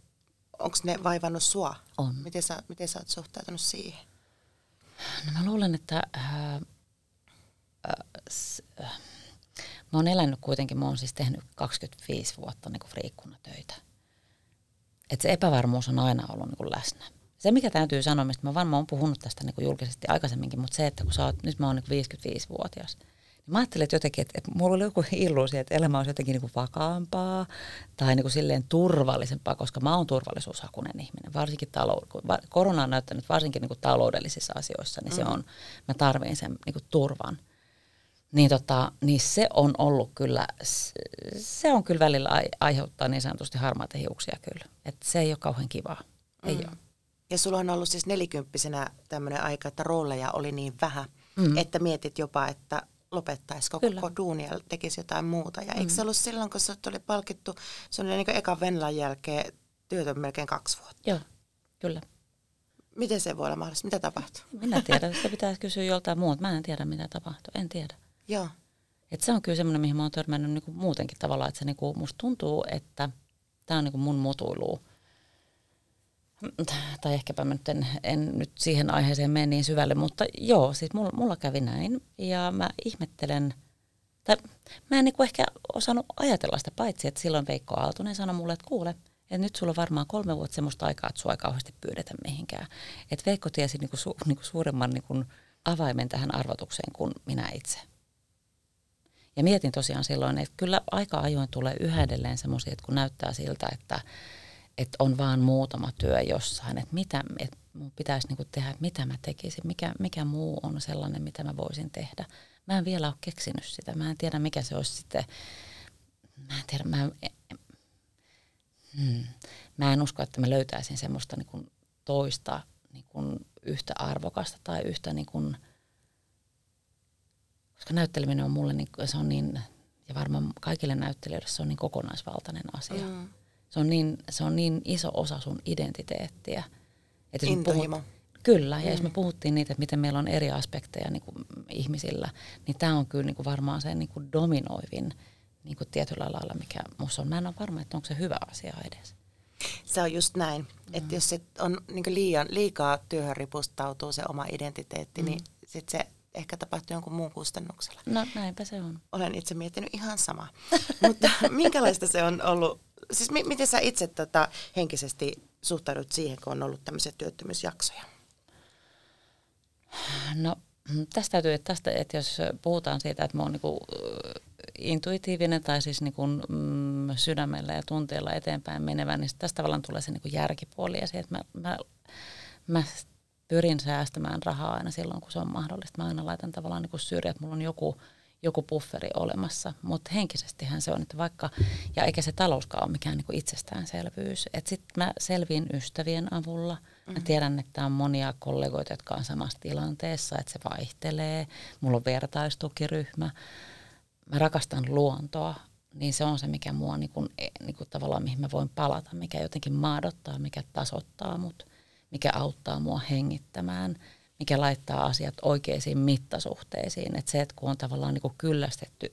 onko ne vaivannut sua? On. Miten sä, miten sä oot suhtautunut siihen? No mä luulen, että ää, ää, s, äh, mä oon elänyt kuitenkin, mä oon siis tehnyt 25 vuotta niin friikkuna töitä. Et se epävarmuus on aina ollut niin läsnä. Se, mikä täytyy sanoa, mistä mä varmaan oon puhunut tästä niin julkisesti aikaisemminkin, mutta se, että kun sä oot, nyt mä oon niin 55-vuotias, niin mä ajattelin, että jotenkin, että, että mulla oli joku illuusio, että elämä olisi jotenkin niin kuin vakaampaa tai niin kuin silleen turvallisempaa, koska mä oon turvallisuushakunen ihminen, varsinkin talou- korona on näyttänyt varsinkin niin kuin taloudellisissa asioissa, niin mm. se on, mä tarvin sen niin kuin turvan. Niin, tota, niin se on ollut kyllä, se on kyllä välillä ai- aiheuttaa niin sanotusti harmaita hiuksia kyllä. Että se ei ole kauhean kivaa. Ei ole. Ja sulla on ollut siis nelikymppisenä tämmöinen aika, että rooleja oli niin vähän, mm. että mietit jopa, että lopettaisiko Kyllä. koko duunia ja tekisi jotain muuta. Ja mm. eikö se ollut silloin, kun sut oli palkittu, se oli niin ekan Venlan jälkeen työtön melkein kaksi vuotta. Joo, kyllä. Miten se voi olla mahdollista? Mitä tapahtuu? Minä tiedän, se pitäisi kysyä joltain muulta. Mä en tiedä, mitä tapahtuu. En tiedä. Joo. Et se on kyllä semmoinen, mihin mä oon törmännyt niinku muutenkin tavallaan, että se niinku, musta tuntuu, että tämä on niinku mun mutuilua. Tai ehkäpä mä nyt en, en nyt siihen aiheeseen mene niin syvälle, mutta joo, siis mulla, mulla kävi näin ja mä ihmettelen, tai mä en niinku ehkä osannut ajatella sitä, paitsi että silloin Veikko Aaltonen sanoi mulle, että kuule, että nyt sulla on varmaan kolme vuotta semmoista aikaa, että sua ei kauheasti pyydetä mihinkään. Että Veikko tiesi niinku su, niinku suuremman niinku avaimen tähän arvotukseen kuin minä itse. Ja mietin tosiaan silloin, että kyllä aika ajoin tulee yhä edelleen semmoisia, että kun näyttää siltä, että, että on vaan muutama työ jossain, että mitä että mun pitäisi niinku tehdä, että mitä mä tekisin, mikä, mikä muu on sellainen, mitä mä voisin tehdä. Mä en vielä ole keksinyt sitä, mä en tiedä mikä se olisi sitten, mä en tiedä, mä en, hmm, mä en usko, että mä löytäisin semmoista niinku toista niinku yhtä arvokasta tai yhtä niinku, koska näytteleminen on mulle, niin, se on niin, ja varmaan kaikille näyttelijöille se on niin kokonaisvaltainen asia. Mm. Se, on niin, se on niin iso osa sun identiteettiä. Että Intohimo. Puhut, kyllä, ja mm. jos me puhuttiin niitä, että miten meillä on eri aspekteja niin kuin ihmisillä, niin tämä on kyllä niin kuin varmaan se niin kuin dominoivin niin kuin tietyllä lailla, mikä minusta on. Mä en ole varma, että onko se hyvä asia edes. Se on just näin, mm. että jos se on niin liian, liikaa työhön ripustautuu se oma identiteetti, mm. niin sit se ehkä tapahtuu jonkun muun kustannuksella. No näinpä se on. Olen itse miettinyt ihan sama. Mutta minkälaista se on ollut, siis mi- miten sä itse tota, henkisesti suhtaudut siihen, kun on ollut tämmöisiä työttömyysjaksoja? No tästä täytyy, että, tästä, että jos puhutaan siitä, että mä oon niinku intuitiivinen tai siis niinku, mm, sydämellä ja tunteella eteenpäin menevä, niin tästä tavallaan tulee se niinku järkipuoli ja se, että mä, mä, mä pyrin säästämään rahaa aina silloin, kun se on mahdollista. Mä aina laitan tavallaan niin syrjään, että mulla on joku, joku bufferi olemassa, mutta henkisestihän se on, että vaikka, ja eikä se talouskaan ole mikään niin itsestäänselvyys, että sitten mä selviin ystävien avulla, mä mm-hmm. tiedän, että on monia kollegoita, jotka on samassa tilanteessa, että se vaihtelee, mulla on vertaistukiryhmä, mä rakastan luontoa, niin se on se, mikä mua niin kuin, niin kuin tavallaan, mihin mä voin palata, mikä jotenkin maadottaa, mikä tasoittaa mut mikä auttaa mua hengittämään, mikä laittaa asiat oikeisiin mittasuhteisiin. Että se, että kun on tavallaan niin kuin kyllästetty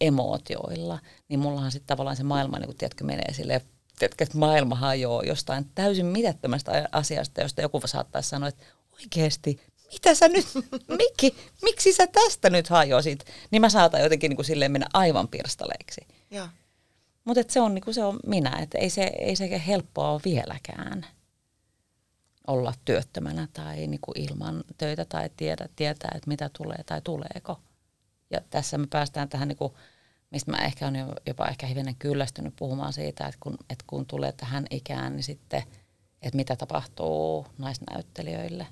emootioilla, niin mullahan sitten tavallaan se maailma, niin kuin, tiedätkö, menee sille tiedätkö, että maailma hajoaa jostain täysin mitättömästä asiasta, josta joku saattaisi sanoa, että oikeasti, mitä sä nyt, Mikki, miksi sä tästä nyt hajosit? Niin mä saatan jotenkin niin kuin silleen mennä aivan pirstaleiksi. Mutta se on, niin kuin se on minä, että ei se, ei se helppoa ole vieläkään olla työttömänä tai niin kuin ilman töitä tai tiedä, tietää, että mitä tulee tai tuleeko. Ja tässä me päästään tähän, niin kuin, mistä mä ehkä on jopa ehkä hivenen kyllästynyt puhumaan siitä, että kun, että kun tulee tähän ikään, niin sitten, että mitä tapahtuu naisnäyttelijöille.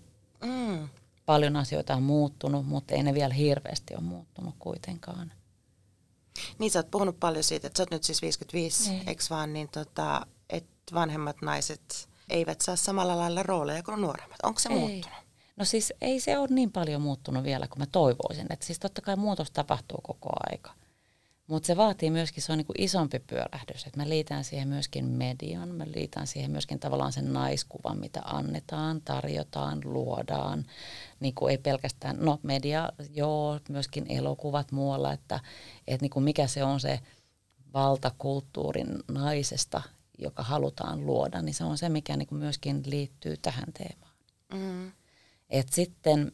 Mm. Paljon asioita on muuttunut, mutta ei ne vielä hirveästi ole muuttunut kuitenkaan. Niin sä oot puhunut paljon siitä, että sä oot nyt siis 55, niin. eikö vaan, niin tota, että vanhemmat naiset eivät saa samalla lailla rooleja kuin nuoremmat. Onko se ei. muuttunut? No siis ei se ole niin paljon muuttunut vielä kuin mä toivoisin. Että siis totta kai muutos tapahtuu koko aika. Mutta se vaatii myöskin, se on niinku isompi pyörähdys. Että mä liitän siihen myöskin median, mä liitän siihen myöskin tavallaan sen naiskuvan, mitä annetaan, tarjotaan, luodaan. Niin kuin ei pelkästään, no media, joo, myöskin elokuvat muualla, että, että niin kuin mikä se on se valtakulttuurin naisesta, joka halutaan luoda, niin se on se, mikä niin kuin myöskin liittyy tähän teemaan. Mm. Et sitten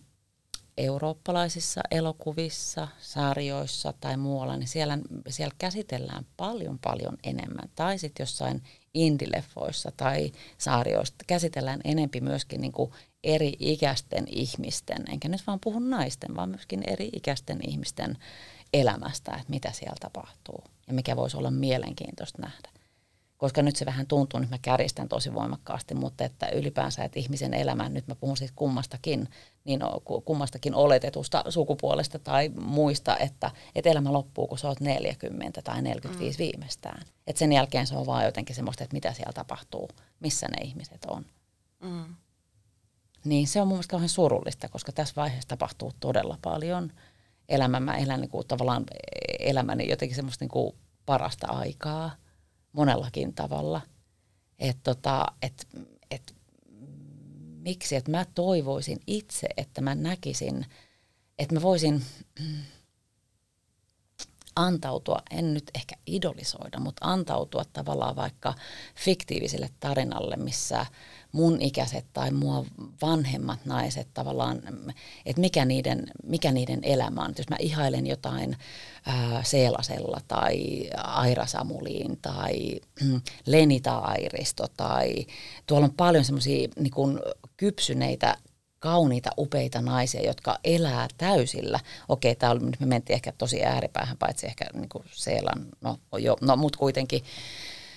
eurooppalaisissa elokuvissa, sarjoissa tai muualla, niin siellä, siellä käsitellään paljon paljon enemmän. Tai sitten jossain indileffoissa tai sarjoissa käsitellään enempi myöskin niin kuin eri ikäisten ihmisten, enkä nyt vaan puhu naisten, vaan myöskin eri ikäisten ihmisten elämästä, että mitä siellä tapahtuu ja mikä voisi olla mielenkiintoista nähdä koska nyt se vähän tuntuu, nyt mä kärjistän tosi voimakkaasti, mutta että ylipäänsä, että ihmisen elämä, nyt mä puhun siis kummastakin, niin kummastakin oletetusta sukupuolesta tai muista, että, että elämä loppuu, kun sä oot 40 tai 45 mm. viimeistään. Että sen jälkeen se on vaan jotenkin semmoista, että mitä siellä tapahtuu, missä ne ihmiset on. Mm. Niin se on mun mielestä kauhean surullista, koska tässä vaiheessa tapahtuu todella paljon. Elämä, mä elän niin kuin, tavallaan elämäni jotenkin semmoista niin kuin parasta aikaa – monellakin tavalla. Että tota, et, et, miksi, että mä toivoisin itse, että mä näkisin, että mä voisin antautua, en nyt ehkä idolisoida, mutta antautua tavallaan vaikka fiktiiviselle tarinalle, missä mun ikäiset tai mua vanhemmat naiset tavallaan, että mikä niiden, mikä niiden elämä on. jos mä ihailen jotain ää, Seelasella tai Aira Samuliin tai mm, Lenita Airisto tai tuolla on paljon semmoisia niin kypsyneitä kauniita, upeita naisia, jotka elää täysillä. Okei, tää oli, nyt me mentiin ehkä tosi ääripäähän, paitsi ehkä niin kuin Seelan, no, jo, no mutta kuitenkin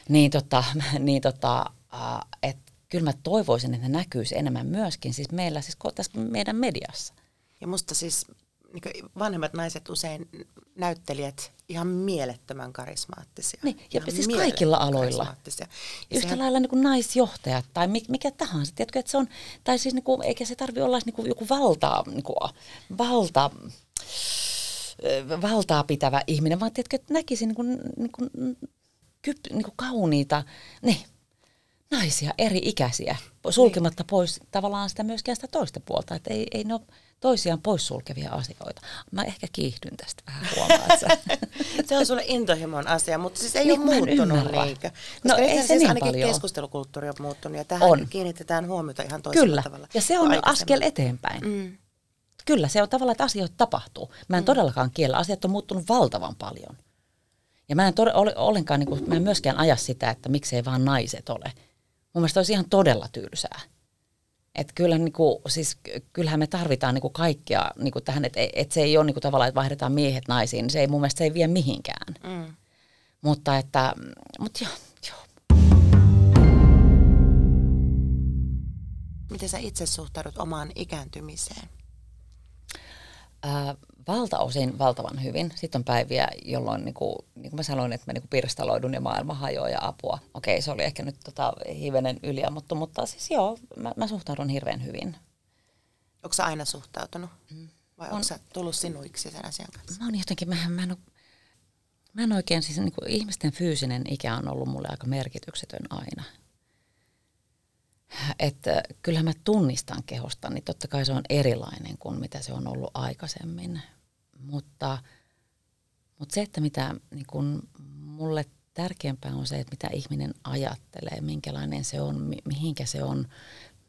Niin, tota, niin tota, äh, että kyllä mä toivoisin, että ne näkyisi enemmän myöskin siis meillä, siis tässä meidän mediassa. Ja musta siis niin vanhemmat naiset usein näyttelijät ihan mielettömän karismaattisia. Niin, ja siis kaikilla aloilla. Ja Yhtä sehän... lailla niin kuin naisjohtajat tai mikä tahansa. Tiedätkö, että se on, tai siis niin kuin, eikä se tarvi olla niin kuin joku valtaa, niin kuin, valta, valtaa pitävä ihminen, vaan tiedätkö, että näkisi niin kuin, niin kuin, kyp, niin kuin kauniita, niin, naisia, eri ikäisiä, sulkematta niin. pois tavallaan sitä myöskään sitä toista puolta. Että ei, ei ne ole toisiaan poissulkevia asioita. Mä ehkä kiihdyn tästä vähän huomaat Se on sulle intohimon asia, mutta siis ei niin, ole muuttunut niinkö? no ei se siis niin ainakin paljon. keskustelukulttuuri on muuttunut ja tähän on. kiinnitetään huomiota ihan toisella Kyllä. tavalla. ja se on askel eteenpäin. Mm. Kyllä, se on tavallaan, että asioita tapahtuu. Mä en mm. todellakaan kiellä. Asiat on muuttunut valtavan paljon. Ja mä en tod- ollenkaan, niin kuin, mä en myöskään aja sitä, että miksei vaan naiset ole. Mun mielestä olisi ihan todella tylsää. Että kyllä, niin kuin, siis, kyllähän me tarvitaan niin kuin kaikkia niin kuin tähän, että et se ei ole niin kuin tavallaan, että vaihdetaan miehet naisiin. Niin se ei mun mielestä se ei vie mihinkään. Mm. Mutta että, mutta joo, joo. Miten sä itse suhtaudut omaan ikääntymiseen? Ää, valtaosin valtavan hyvin. Sitten on päiviä, jolloin, niin kuin, niin kuin mä sanoin, että mä niin kuin pirstaloidun ja maailma hajoaa ja apua. Okei, se oli ehkä nyt tota, hivenen yliammuttu, mutta siis joo, mä, mä suhtaudun hirveän hyvin. Onko sä aina suhtautunut? Mm. Vai onko sä tullut sinuiksi sen asian kanssa? Mä oon jotenkin, mä, mä, en, ole, mä en oikein, siis niin kuin ihmisten fyysinen ikä on ollut mulle aika merkityksetön aina että kyllähän mä tunnistan kehosta, niin totta kai se on erilainen kuin mitä se on ollut aikaisemmin. Mutta, mutta se, että mitä niin kun mulle tärkeämpää on se, että mitä ihminen ajattelee, minkälainen se on, mihinkä se on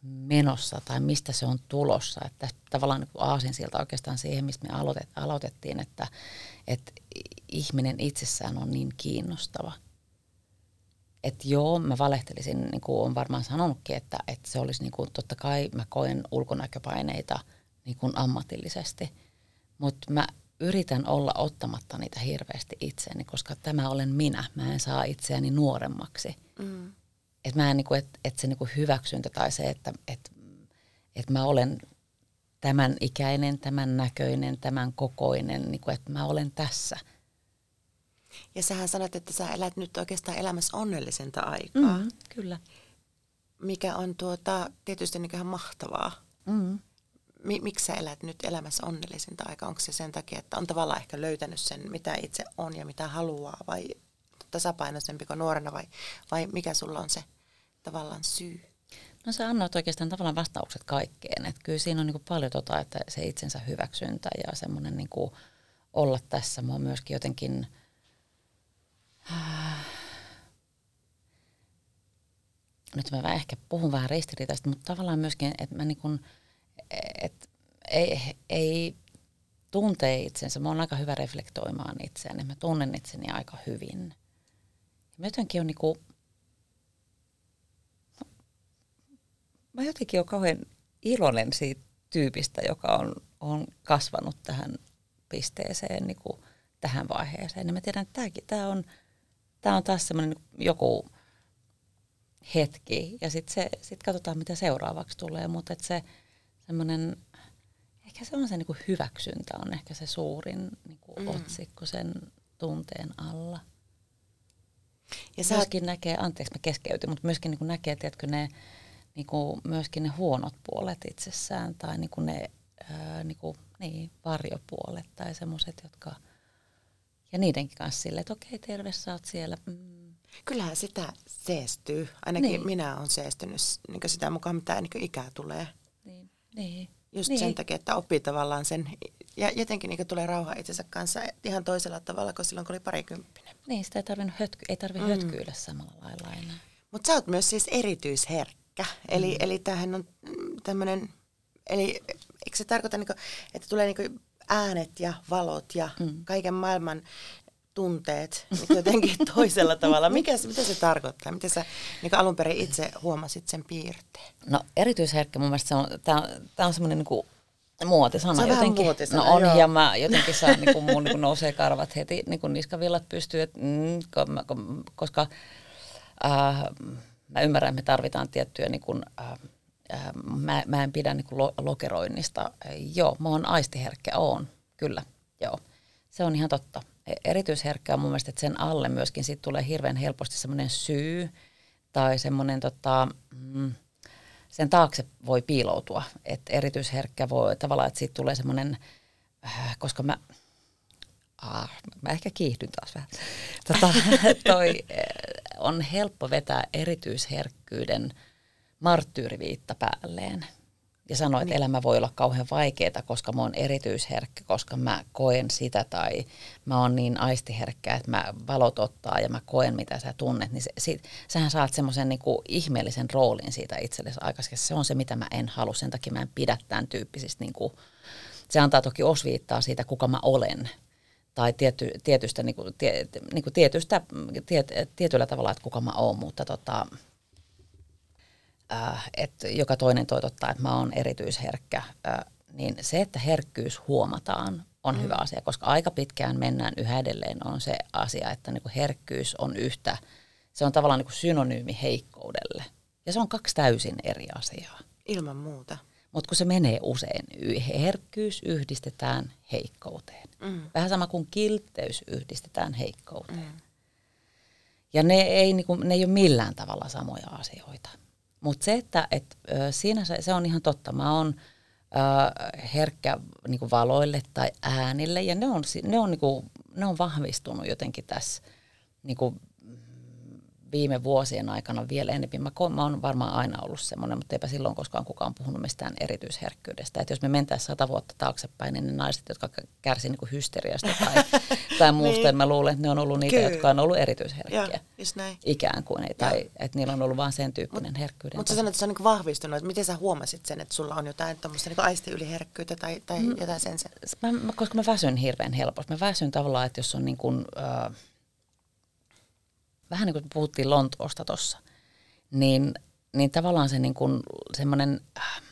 menossa tai mistä se on tulossa. Että tavallaan niin aasin sieltä oikeastaan siihen, mistä me aloitettiin, että, että ihminen itsessään on niin kiinnostava – että joo, mä valehtelisin, niin kuin on varmaan sanonutkin, että, että se olisi niin kuin, totta kai mä koen ulkonäköpaineita niin kuin ammatillisesti, mutta mä yritän olla ottamatta niitä hirveästi itseäni, koska tämä olen minä. Mä en saa itseäni nuoremmaksi. Mm. Että mä en, niin kuin, että, että se niin kuin hyväksyntä tai se, että, että, että mä olen tämän ikäinen, tämän näköinen, tämän kokoinen, niin kuin, että mä olen tässä – ja sähän sanot, että sä elät nyt oikeastaan elämässä onnellisinta aikaa. Mm, kyllä. Mikä on tuota, tietysti niin ihan mahtavaa. Mm. Mi- miksi sä elät nyt elämässä onnellisinta aikaa? Onko se sen takia, että on tavallaan ehkä löytänyt sen, mitä itse on ja mitä haluaa, vai tasapainoisempi kuin nuorena, vai, vai mikä sulla on se tavallaan syy? No sä annoit oikeastaan tavallaan vastaukset kaikkeen. Että kyllä siinä on niin paljon tota, että se itsensä hyväksyntä ja semmoinen niin olla tässä. Mua myöskin jotenkin – nyt mä ehkä puhun vähän ristiriitaisesti, mutta tavallaan myöskin, että mä niin kuin, et ei, ei tuntee itsensä. Mä oon aika hyvä reflektoimaan itseäni. Mä tunnen itseni aika hyvin. Mä jotenkin on niin kuin, mä jotenkin on kauhean iloinen siitä tyypistä, joka on, on kasvanut tähän pisteeseen, niin kuin tähän vaiheeseen. Ja mä tiedän, että tämäkin, tämä on – tämä on taas semmoinen joku hetki ja sitten sit katsotaan, mitä seuraavaksi tulee, mutta se semmoinen, ehkä se on se niin hyväksyntä on ehkä se suurin niin mm. otsikko sen tunteen alla. Ja myöskin oot... näkee, anteeksi mä keskeytyn, mutta myöskin niin näkee, tiedätkö, ne, niin kuin, myöskin ne huonot puolet itsessään tai niin kuin ne ää, niin kuin, niin, varjopuolet tai semmoiset, jotka – ja niidenkin kanssa silleen, että okei, terve, sä oot siellä. Mm. Kyllähän sitä seestyy. Ainakin niin. minä olen seestynyt niin sitä mukaan, mitä niin ikää tulee. Niin. niin. Just niin. sen takia, että oppii tavallaan sen, ja jotenkin niin tulee rauha itsensä kanssa ihan toisella tavalla kuin silloin, kun oli parikymppinen. Niin, sitä ei tarvitse hötky, ei tarvi mm. hötkyillä samalla lailla enää. Mutta sä oot myös siis erityisherkkä. Eli, mm. eli tämähän on tämmöinen, eli eikö se tarkoita, niin kuin, että tulee niin äänet ja valot ja mm. kaiken maailman tunteet jotenkin toisella tavalla. Mikä, mitä se tarkoittaa? Miten sä niin alun perin itse huomasit sen piirteen? No erityisherkkä mun mielestä se on, tämä on, tää on semmoinen niin muotisana se on jotenkin. Muotisana, no on, joo. ja mä jotenkin saan, niin kuin, mun niin kuin nousee karvat heti, niin kuin niskavillat pystyy, että, mm, koska äh, mä ymmärrän, että me tarvitaan tiettyjä niin kuin, äh, mä, mä en pidä niin kuin lo, lokeroinnista. Joo, mä oon aistiherkkä, oon, kyllä, joo. Se on ihan totta. E, erityisherkkä on mun mielestä, että sen alle myöskin siitä tulee hirveän helposti semmoinen syy tai semmoinen tota, mm, sen taakse voi piiloutua. Että erityisherkkä voi tavallaan, että siitä tulee semmoinen, äh, koska mä, ah, mä ehkä kiihdyn taas vähän. Tota, toi, äh, on helppo vetää erityisherkkyyden marttyyriviitta päälleen ja sanoa, että niin. elämä voi olla kauhean vaikeaa, koska mä oon erityisherkkä, koska mä koen sitä tai mä oon niin aistiherkkä, että mä valot ottaa ja mä koen, mitä sä tunnet, niin se, siitä, sähän saat semmoisen niin ihmeellisen roolin siitä itsellesi aikaisemmin. Se on se, mitä mä en halua, sen takia mä en pidä tämän tyyppisistä, niin kuin, se antaa toki osviittaa siitä, kuka mä olen, tai tiety, tietystä, niin kuin, tie, niin kuin tietystä tiet, tietyllä tavalla, että kuka mä oon, mutta tota, äh, että joka toinen toitottaa, että mä oon erityisherkkä, äh, niin se, että herkkyys huomataan, on mm. hyvä asia, koska aika pitkään mennään yhä edelleen on se asia, että niin kuin herkkyys on yhtä, se on tavallaan niin kuin synonyymi heikkoudelle. Ja se on kaksi täysin eri asiaa. Ilman muuta. Mutta kun se menee usein, herkkyys yhdistetään heikkouteen. Mm. Vähän sama kuin kiltteys yhdistetään heikkouteen. Mm. Ja ne ei, niin kuin, ne ei ole millään tavalla samoja asioita. Mutta se, että et, siinä se, se on ihan totta. Mä oon äh, herkkä niin kuin valoille tai äänille ja ne on, ne on, niin kuin, ne on vahvistunut jotenkin tässä niin kuin viime vuosien aikana vielä enemmän. Mä, mä oon varmaan aina ollut semmoinen, mutta eipä silloin koskaan kukaan puhunut mistään erityisherkkyydestä. Että jos me mentäisiin sata vuotta taaksepäin, niin ne naiset, jotka kärsivät niin hysteriasta tai, tai muusta, niin. mä luulen, että ne on ollut niitä, Kyllä. jotka on ollut erityisherkkiä. Ja. Ikään kuin, ei, tai että niillä on ollut vain sen tyyppinen Mut, herkkyyden. Mutta sä sanoit, että se on niin vahvistunut. Että miten sä huomasit sen, että sulla on jotain tuommoista niin aistiyliherkkyyttä tai, tai mm, jotain sen sen? Mä, koska mä väsyn hirveän helposti. Mä väsyn tavallaan, että jos on niin kuin, äh, vähän niin kuin puhuttiin Lontoosta tuossa, niin, niin tavallaan se niin kuin semmoinen... Äh,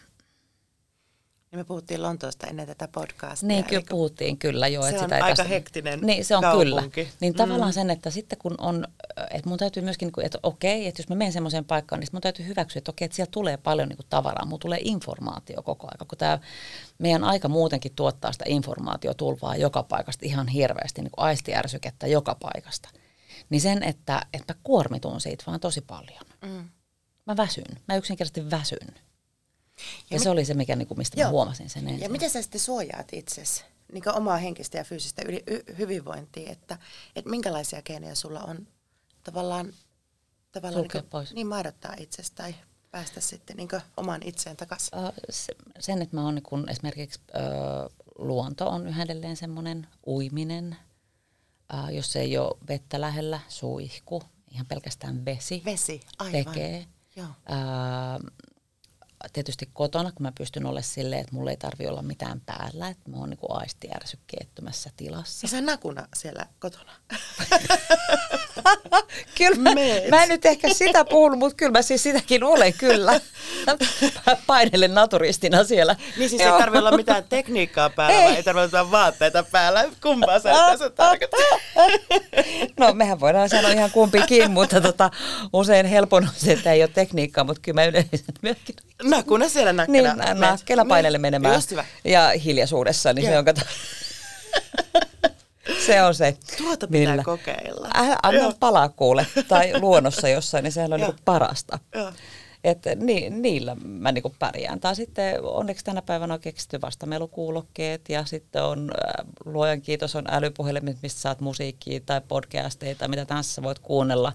niin me puhuttiin Lontoosta ennen tätä podcastia. Niin, kyllä puhuttiin kyllä jo. Se että on sitä aika tästä, hektinen Niin, se on kaupunki. kyllä. Niin mm. tavallaan sen, että sitten kun on, että mun täytyy myöskin, niinku, että okei, että jos mä menen semmoiseen paikkaan, niin mun täytyy hyväksyä, että okei, että siellä tulee paljon niin kuin tavaraa, mun tulee informaatio koko ajan, kun tämä meidän aika muutenkin tuottaa sitä informaatiotulvaa joka paikasta ihan hirveästi, niin kuin aistiärsykettä joka paikasta – niin sen, että, että mä kuormitun siitä vaan tosi paljon. Mm. Mä väsyn. Mä yksinkertaisesti väsyn. Ja, ja mi- se oli se, mikä, niin kuin, mistä joo. mä huomasin sen ensin. Ja miten sä sitten suojaat itsesi niin omaa henkistä ja fyysistä yli, y, hyvinvointia, että, että minkälaisia keinoja sulla on tavallaan, tavallaan niin, kuin, pois. niin maidottaa itsestä tai päästä sitten niin oman itseen takaisin? Uh, se, sen, että mä oon niin esimerkiksi uh, luonto on yhä edelleen semmoinen uiminen, äh, jos ei ole vettä lähellä, suihku, ihan pelkästään vesi, vesi aivan. tekee. Joo. Äh, tietysti kotona, kun mä pystyn olemaan silleen, että mulla ei tarvi olla mitään päällä, että mä oon niin aistiärsykkeettömässä tilassa. Ja sä nakuna siellä kotona. kyllä mä, mä en nyt ehkä sitä puhunut, mutta kyllä mä siis sitäkin olen kyllä. Painelen naturistina siellä. Niin siis Joo. ei tarvitse olla mitään tekniikkaa päällä, ei, ei tarvitse olla vaatteita päällä. Kumpaa sä tässä tarkoittaa? no mehän voidaan sanoa ihan kumpikin, mutta tota, usein helpon on se, että ei ole tekniikkaa, mutta kyllä mä yleensä myöskin. Nakuna siellä nakkena. Niin, nakkela painelle menemään. Just hyvä. Ja hiljaisuudessa, niin Joo. se on kato. Se on se. Tuota pitää millä. kokeilla. Äh, anna palaa kuule. Tai luonnossa jossain, niin sehän on niin parasta. Joo. Että ni, niillä mä niinku pärjään. Tai sitten onneksi tänä päivänä on keksitty vastamelukuulokkeet ja sitten on, äh, luojan kiitos, on älypuhelimet, mistä saat musiikkia tai podcasteja tai mitä tahansa voit kuunnella.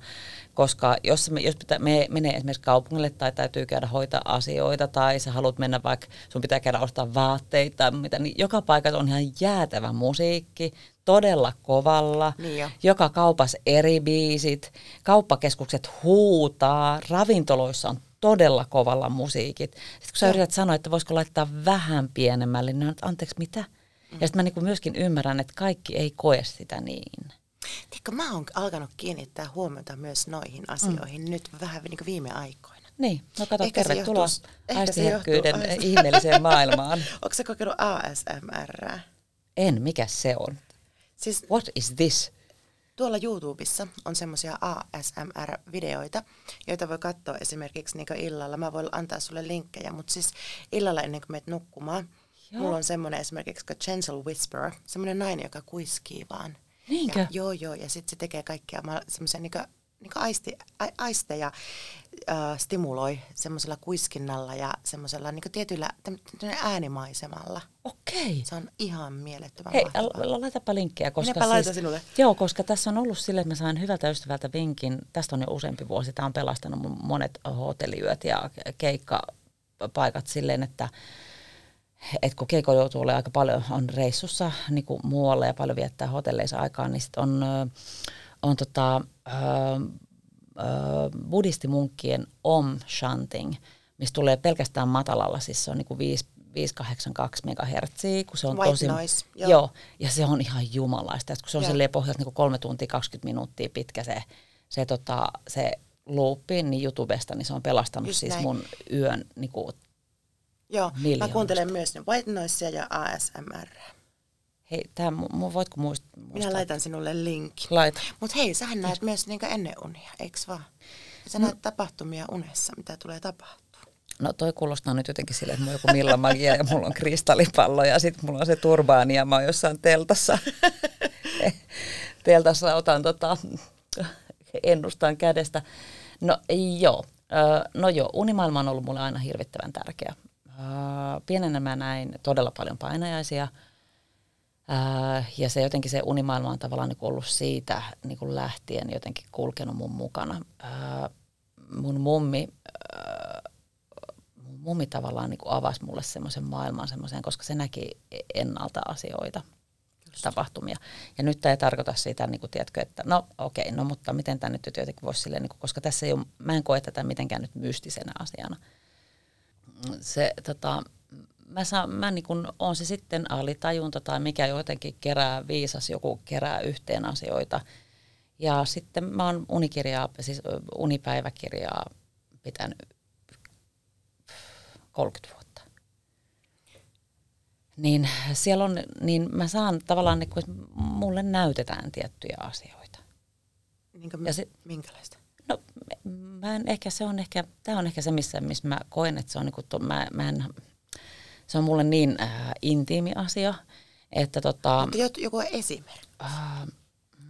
Koska jos, me, jos pitää, me menee esimerkiksi kaupungille tai täytyy käydä hoitaa asioita tai sä haluat mennä vaikka, sun pitää käydä ostaa vaatteita tai mitä, niin joka paikassa on ihan jäätävä musiikki, todella kovalla. Niin joka kaupas eri biisit, kauppakeskukset huutaa, ravintoloissa on todella kovalla musiikit. Sitten kun sä yrität sanoa, että voisiko laittaa vähän pienemmälle, niin anteeksi mitä? Mm. Ja sitten mä niinku myöskin ymmärrän, että kaikki ei koe sitä niin. Tiedätkö, mä oon alkanut kiinnittää huomiota myös noihin asioihin mm. nyt vähän niin kuin viime aikoina. Niin, no kato, ehkä tervetuloa aistiherkkyyden ihmeelliseen maailmaan. Onko se kokenut ASMR? En, mikä se on? Siis, What is this? Tuolla YouTubessa on semmoisia ASMR-videoita, joita voi katsoa esimerkiksi niin illalla. Mä voin antaa sulle linkkejä, mutta siis illalla ennen kuin menet nukkumaan, Joo. mulla on semmoinen esimerkiksi kuin Gentle Whisperer, semmoinen nainen, joka kuiskii vaan. Niinkö? Ja, joo, joo, ja sitten se tekee kaikkia semmoisia niin niin aisti, a, aisteja äh, stimuloi semmoisella kuiskinnalla ja semmoisella niin tietyllä äänimaisemalla. Okei. Se on ihan mielettömän Hei, mahtavaa. laitapa linkkejä. Koska Minäpä siis, sinulle. Joo, koska tässä on ollut sille, että mä sain hyvältä ystävältä vinkin. Tästä on jo useampi vuosi. Tämä on pelastanut monet hotelliyöt ja keikkapaikat silleen, että et kun keiko joutuu olemaan aika paljon, on reissussa niin kuin muualle ja paljon viettää hotelleissa aikaa, niin sit on, on tota, buddhistimunkkien om chanting, mistä tulee pelkästään matalalla, siis se on niinku 5, 582 MHz, kun se on White tosi... Noise, joo. joo. ja se on ihan jumalaista, kun se on silleen pohjalta niinku kolme tuntia 20 minuuttia pitkä se, se, tota, se loopi, niin YouTubesta, niin se on pelastanut Just siis näin. mun yön niinku Joo, mä kuuntelen myös White Noisea ja ASMR. Hei, tää, mu, voitko muistaa? Minä laitan sinulle linkin. Laita. Mutta hei, sähän näet myös niinku ennen unia, eikö vaan? Sä no. näet tapahtumia unessa, mitä tulee tapahtua. No toi kuulostaa nyt jotenkin silleen, että mulla on joku Milla Magia ja mulla on kristallipallo ja sitten mulla on se turbaani ja mä oon jossain teltassa. teltassa otan tota, ennustan kädestä. No joo, no joo, unimaailma on ollut mulle aina hirvittävän tärkeä. Pienenä mä näin todella paljon painajaisia – Ää, ja se jotenkin se unimaailma on tavallaan niin ollut siitä niin kuin lähtien jotenkin kulkenut mun mukana. Ää, mun mummi, ää, mun mummi tavallaan niin kuin avasi mulle semmoisen maailman semmoiseen, koska se näki ennalta asioita, Just. tapahtumia. Ja nyt tämä ei tarkoita sitä, niin kuin, tiedätkö, että no okei, okay, no mutta miten tämä nyt jotenkin voisi silleen, niin kuin, koska tässä ei ole, mä en koe tätä mitenkään nyt mystisenä asiana. Se tota, mä, saan, mä niin kun, on se sitten alitajunta tai mikä jotenkin kerää viisas, joku kerää yhteen asioita. Ja sitten mä oon unikirjaa, siis unipäiväkirjaa pitänyt 30 vuotta. Niin siellä on, niin mä saan tavallaan, niin kun mulle näytetään tiettyjä asioita. Niin ja se, minkälaista? No mä en ehkä, se on ehkä, tämä on ehkä se, missä, missä mä koen, että se on niin kuin, mä, mä en, se on mulle niin äh, intiimi asia, että tota... Mutta joku esimerkki. Äh,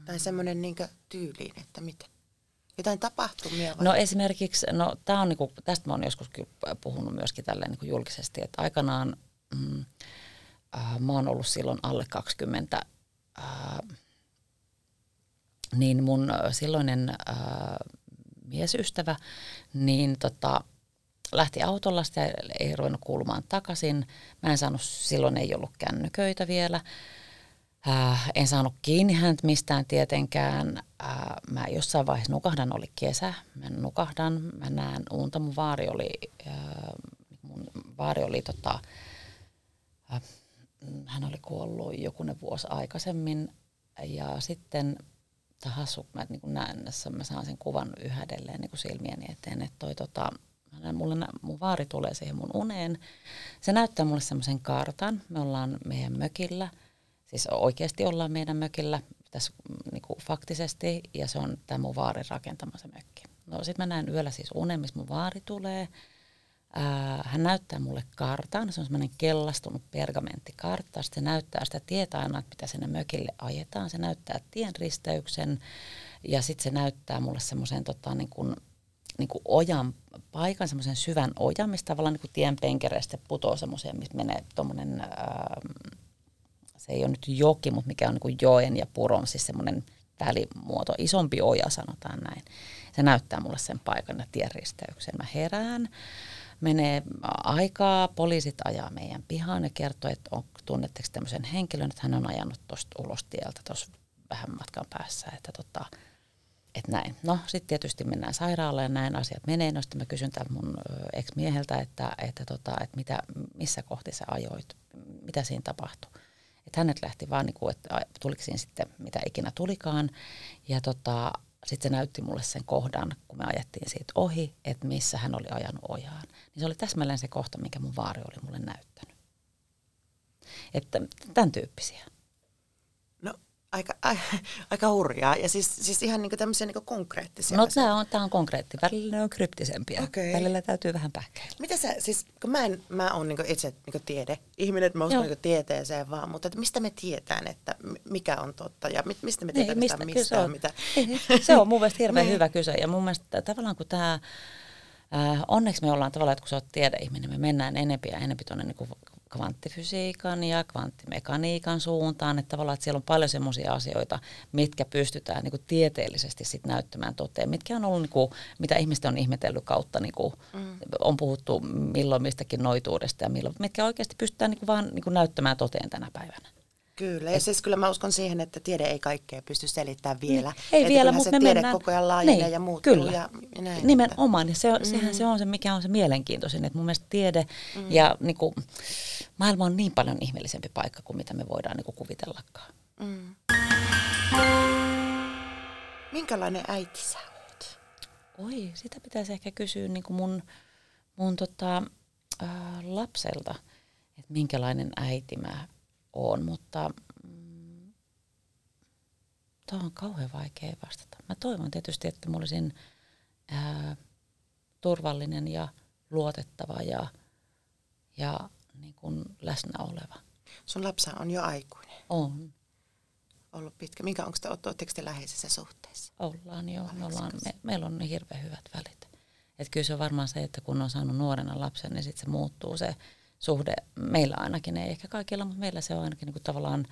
tai semmoinen niin tyyliin, että mitä? Jotain tapahtumia vai? No esimerkiksi, no tää on niinku, tästä mä oon joskus puhunut myöskin tälleen niinku julkisesti, että aikanaan mm, äh, mä oon ollut silloin alle 20, äh, niin mun silloinen äh, miesystävä, niin tota, lähti autolla, sitä ei ruvennut kuulumaan takaisin. Mä en saanut, silloin ei ollut kännyköitä vielä. Äh, en saanut kiinni häntä mistään tietenkään. Äh, mä jossain vaiheessa nukahdan, oli kesä. Mä nukahdan, mä näen unta. Mun vaari oli, äh, mun vaari oli tota, äh, hän oli kuollut jokunen vuosi aikaisemmin. Ja sitten tämä mä niin näen, mä saan sen kuvan yhä edelleen niin silmieni eteen, että toi tota, näen, mulle, mun vaari tulee siihen mun uneen. Se näyttää mulle semmoisen kartan. Me ollaan meidän mökillä, siis oikeasti ollaan meidän mökillä tässä niin kuin faktisesti, ja se on tämä mun vaarin rakentama se mökki. No sit mä näen yöllä siis unen, missä mun vaari tulee. Ää, hän näyttää mulle kartan, se on semmoinen kellastunut pergamenttikartta. Sitten se näyttää sitä tietä aina, että mitä sinne mökille ajetaan. Se näyttää tien risteyksen ja sitten se näyttää mulle semmoisen tota, niin kuin, niin ojan paikan, semmoisen syvän ojan, mistä tavallaan niin kuin tien penkereistä putoo semmoiseen, missä menee tuommoinen, se ei ole nyt joki, mutta mikä on niin kuin joen ja puron, siis semmoinen välimuoto, isompi oja sanotaan näin. Se näyttää mulle sen paikan ja tienristeyksen. Mä herään, menee aikaa, poliisit ajaa meidän pihaan ja kertoo, että on, tunnetteko tämmöisen henkilön, että hän on ajanut tuosta ulos tieltä tuossa vähän matkan päässä, että tota, että näin. No sitten tietysti mennään sairaalaan ja näin asiat menee. No sitten mä kysyn tältä mun ex-mieheltä, että, että, tota, että mitä, missä kohti sä ajoit, mitä siinä tapahtui. Että hänet lähti vaan, niin kuin, että tuliko siinä sitten mitä ikinä tulikaan. Ja tota, sitten se näytti mulle sen kohdan, kun me ajettiin siitä ohi, että missä hän oli ajanut ojaan. Niin se oli täsmälleen se kohta, mikä mun vaari oli mulle näyttänyt. Että tämän tyyppisiä. Aika, a, aika hurjaa. Ja siis, siis ihan niin tämmöisiä niin konkreettisia No tämä on, tämä on konkreetti. Välillä ne on kryptisempiä. Okei. Välillä täytyy vähän pähkäillä. Mitä sä, siis kun mä, en, mä oon niin itse niin tiede, ihminen, että mä uskon Joo. niin tieteeseen vaan, mutta että mistä me tietään, että mikä on totta ja mi- mistä me Niin, tietää mistä, mistä, mistään on, mitä. Niin, se on mun mielestä hirveän Niin. hyvä kyse. Ja mun mielestä tavallaan kun tämä, äh, onneksi me ollaan tavallaan, että kun sä oot tiedeihminen, me mennään enempi ja enempi tuonne niin kvanttifysiikan ja kvanttimekaniikan suuntaan, että tavallaan että siellä on paljon semmoisia asioita, mitkä pystytään niin kuin tieteellisesti sit näyttämään toteen, mitkä on ollut, niin kuin, mitä ihmiset on ihmetellyt kautta, niin kuin, mm. on puhuttu milloin mistäkin noituudesta ja milloin, mitkä oikeasti pystytään niin kuin vaan niin kuin näyttämään toteen tänä päivänä. Kyllä, ja siis kyllä mä uskon siihen, että tiede ei kaikkea pysty selittämään vielä. Niin, ei että vielä, mutta se me tiede mennään... koko ajan laajenee niin, ja muuttuu kyllä. ja, näin. Nimenomaan, ja se on, mm. sehän se on se, mikä on se mielenkiintoisin, että mun mielestä tiede mm. ja niin kuin, maailma on niin paljon ihmeellisempi paikka kuin mitä me voidaan niin kuin kuvitellakaan. Mm. Minkälainen äiti sä oot? Oi, sitä pitäisi ehkä kysyä niin kuin mun, mun tota, ää, lapselta, että minkälainen äiti mä oon, mutta mm, tuo on kauhean vaikea vastata. Mä toivon tietysti, että mä olisin ää, turvallinen ja luotettava ja, ja niin kuin läsnä oleva. Sun lapsa on jo aikuinen, On, ollut pitkä. Minkä, onko te, ootteko te läheisessä suhteessa? ollaan jo. Me ollaan, me, meillä on hirveän hyvät välit. Et kyllä se on varmaan se, että kun on saanut nuorena lapsen, niin sitten se muuttuu se suhde. Meillä ainakin, ei ehkä kaikilla, mutta meillä se on ainakin niin kuin tavallaan,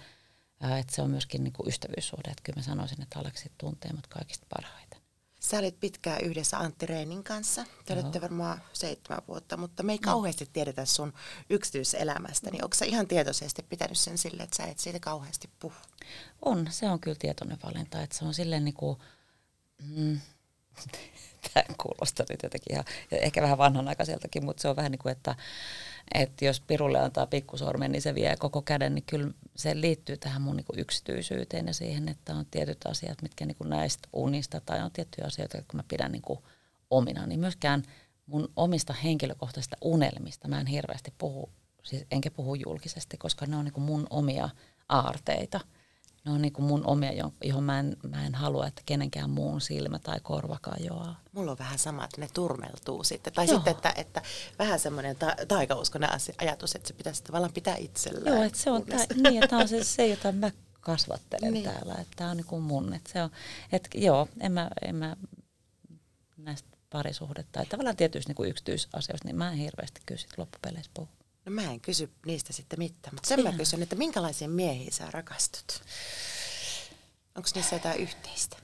että se on myöskin niin kuin ystävyyssuhde. Että kyllä mä sanoisin, että Aleksi tuntee mut kaikista parhaiten. Sä olit pitkään yhdessä Antti Reinin kanssa. Te olette varmaan seitsemän vuotta, mutta me ei kauheasti tiedetä sun yksityiselämästä. Niin onko sä ihan tietoisesti pitänyt sen sille, että sä et siitä kauheasti puhu? On, se on kyllä tietoinen valinta, että se on silleen niin kuin, mm, tämä kuulostaa nyt jotenkin ihan, ehkä vähän vanhanaikaiseltakin, mutta se on vähän niin kuin, että, että jos pirulle antaa pikkusormen, niin se vie koko käden, niin kyllä se liittyy tähän mun niin kuin yksityisyyteen ja siihen, että on tietyt asiat, mitkä niin kuin näistä unista tai on tiettyjä asioita, jotka mä pidän niin kuin omina, niin myöskään mun omista henkilökohtaisista unelmista mä en hirveästi puhu, siis enkä puhu julkisesti, koska ne on niin kuin mun omia aarteita. Ne on niin kuin mun omia, jo- johon mä en, mä en halua, että kenenkään muun silmä tai korva kajoaa. Mulla on vähän sama, että ne turmeltuu sitten. Tai Joo. sitten, että, että vähän semmoinen ta- taikauskonen ajatus, että se pitäisi tavallaan pitää itsellään. Joo, että se on kunnes- tää, niin, että on se, se, jota mä kasvattelen Niin. täällä. Että tää on niin kuin mun. Että se on, että joo, en mä, en mä näistä parisuhdetta tai tavallaan tietyistä niin kuin yksityisasioista, niin mä en hirveästi kyllä sit loppupeleissä puhu. No mä en kysy niistä sitten mitään, mutta sen mä Ihan. kysyn, että minkälaisiin miehiin sä rakastut? Onko niissä jotain yhteistä?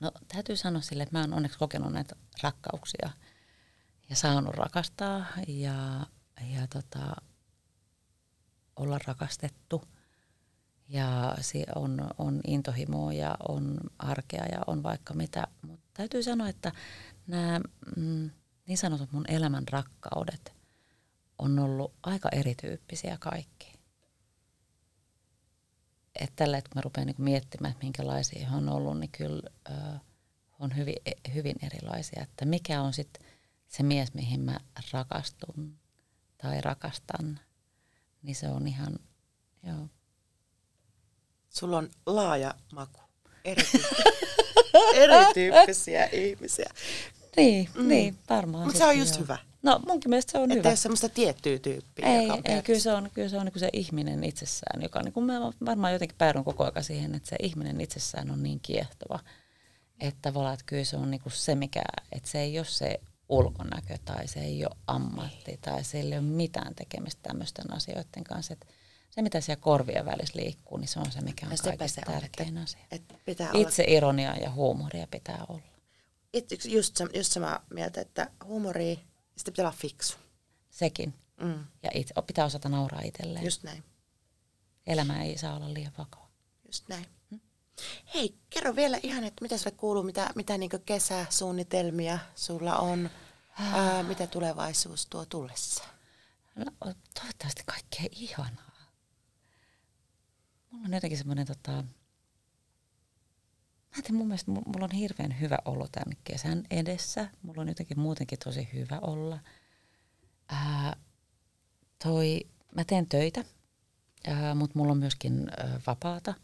No täytyy sanoa sille, että mä oon onneksi kokenut näitä rakkauksia ja saanut rakastaa ja, ja tota, olla rakastettu. Ja on, on intohimoa ja on arkea ja on vaikka mitä. Mutta täytyy sanoa, että nämä mm, niin sanotut mun elämän rakkaudet on ollut aika erityyppisiä kaikki. Että tällä, että kun mä rupean niinku miettimään, että minkälaisia he on ollut, niin kyllä ö, on hyvin, hyvin erilaisia. Että mikä on sitten se mies, mihin mä rakastun tai rakastan, niin se on ihan, joo. Sulla on laaja maku. Erityyppisiä, erityyppisiä ihmisiä. Niin, mm. niin varmaan. Mutta se on just joo. hyvä. No munkin mielestä se on Että hyvä. ei ole semmoista tiettyä tyyppiä, Ei, joka on ei kyllä se on, kyllä se, on niin se ihminen itsessään, joka niin kuin mä varmaan jotenkin päädyn koko ajan siihen, että se ihminen itsessään on niin kiehtova, että tavallaan että kyllä se on niin kuin se, mikä, että se ei ole se ulkonäkö tai se ei ole ammatti tai se ei ole mitään tekemistä tämmöisten asioiden kanssa. Että se, mitä siellä korvien välissä liikkuu, niin se on se, mikä on kaikista se on, tärkein että- asia. että pitää olla Itse ironia ja huumoria pitää olla. Itse, just, just samaa mieltä, että huumori, sitä pitää olla fiksu. Sekin. Mm, Ja itse, pitää osata nauraa itselleen. just näin, Elämä ei saa olla liian vakava. just näin. Hei, kerro vielä ihan, että mitä sulle kuuluu, mitä, mitä niin kesäsuunnitelmia sulla on, ää, mitä tulevaisuus tuo tullessa? No, toivottavasti kaikkea ihanaa. Mulla on jotenkin semmoinen tota... Mä tiedä, mun mielestä mu- mulla on hirveän hyvä olo tämän kesän edessä. Mulla on jotenkin muutenkin tosi hyvä olla. Ää, toi, mä teen töitä mutta mulla on myöskin ää, vapaata.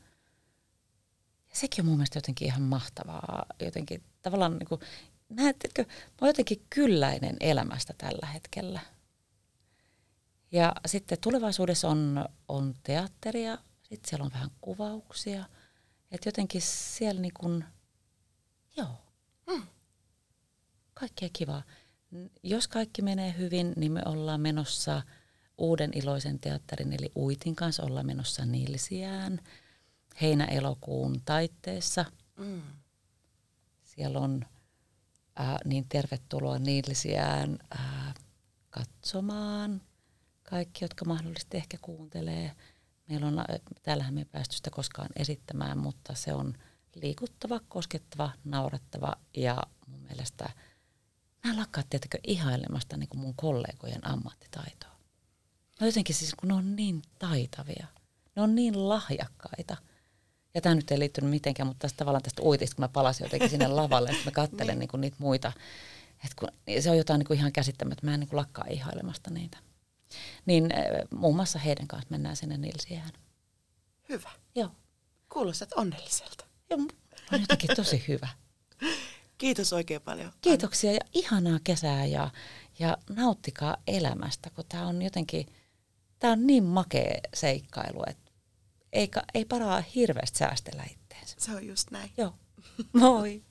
Ja sekin on mun mielestä jotenkin ihan mahtavaa. Jotenkin tavallaan niin kuin, näettekö, mä oon jotenkin kylläinen elämästä tällä hetkellä. Ja sitten tulevaisuudessa on, on teatteria, sitten siellä on vähän kuvauksia. Että jotenkin siellä niin kuin, joo, mm. kaikkea kivaa. Jos kaikki menee hyvin, niin me ollaan menossa uuden iloisen teatterin, eli Uitin kanssa ollaan menossa Nilsiään heinä-elokuun taitteessa. Mm. Siellä on äh, niin tervetuloa Nilsiään äh, katsomaan kaikki, jotka mahdollisesti ehkä kuuntelee. Meillä on, täällähän me ei päästy sitä koskaan esittämään, mutta se on liikuttava, koskettava, naurettava ja mun mielestä mä en lakkaa tietenkin ihailemasta niin kuin mun kollegojen ammattitaitoa. No jotenkin siis, kun ne on niin taitavia, ne on niin lahjakkaita. Ja tämä nyt ei liittynyt mitenkään, mutta tästä tavallaan tästä uitista, kun mä palasin jotenkin sinne lavalle, että mä katselen niin. niin kuin niitä muita. Et kun, niin se on jotain niin kuin ihan käsittämättä, mä en niin kuin lakkaa ihailemasta niitä. Niin äh, muun muassa heidän kanssa mennään sinne Nilsiään. Hyvä. Joo. Kuulostat onnelliselta. Joo, on jotenkin tosi hyvä. Kiitos oikein paljon. Kiitoksia ja ihanaa kesää ja, ja nauttikaa elämästä, kun tämä on jotenkin, tämä on niin makea seikkailu, että ei, ei paraa hirveästi säästellä itteensä. Se on just näin. Joo. Moi.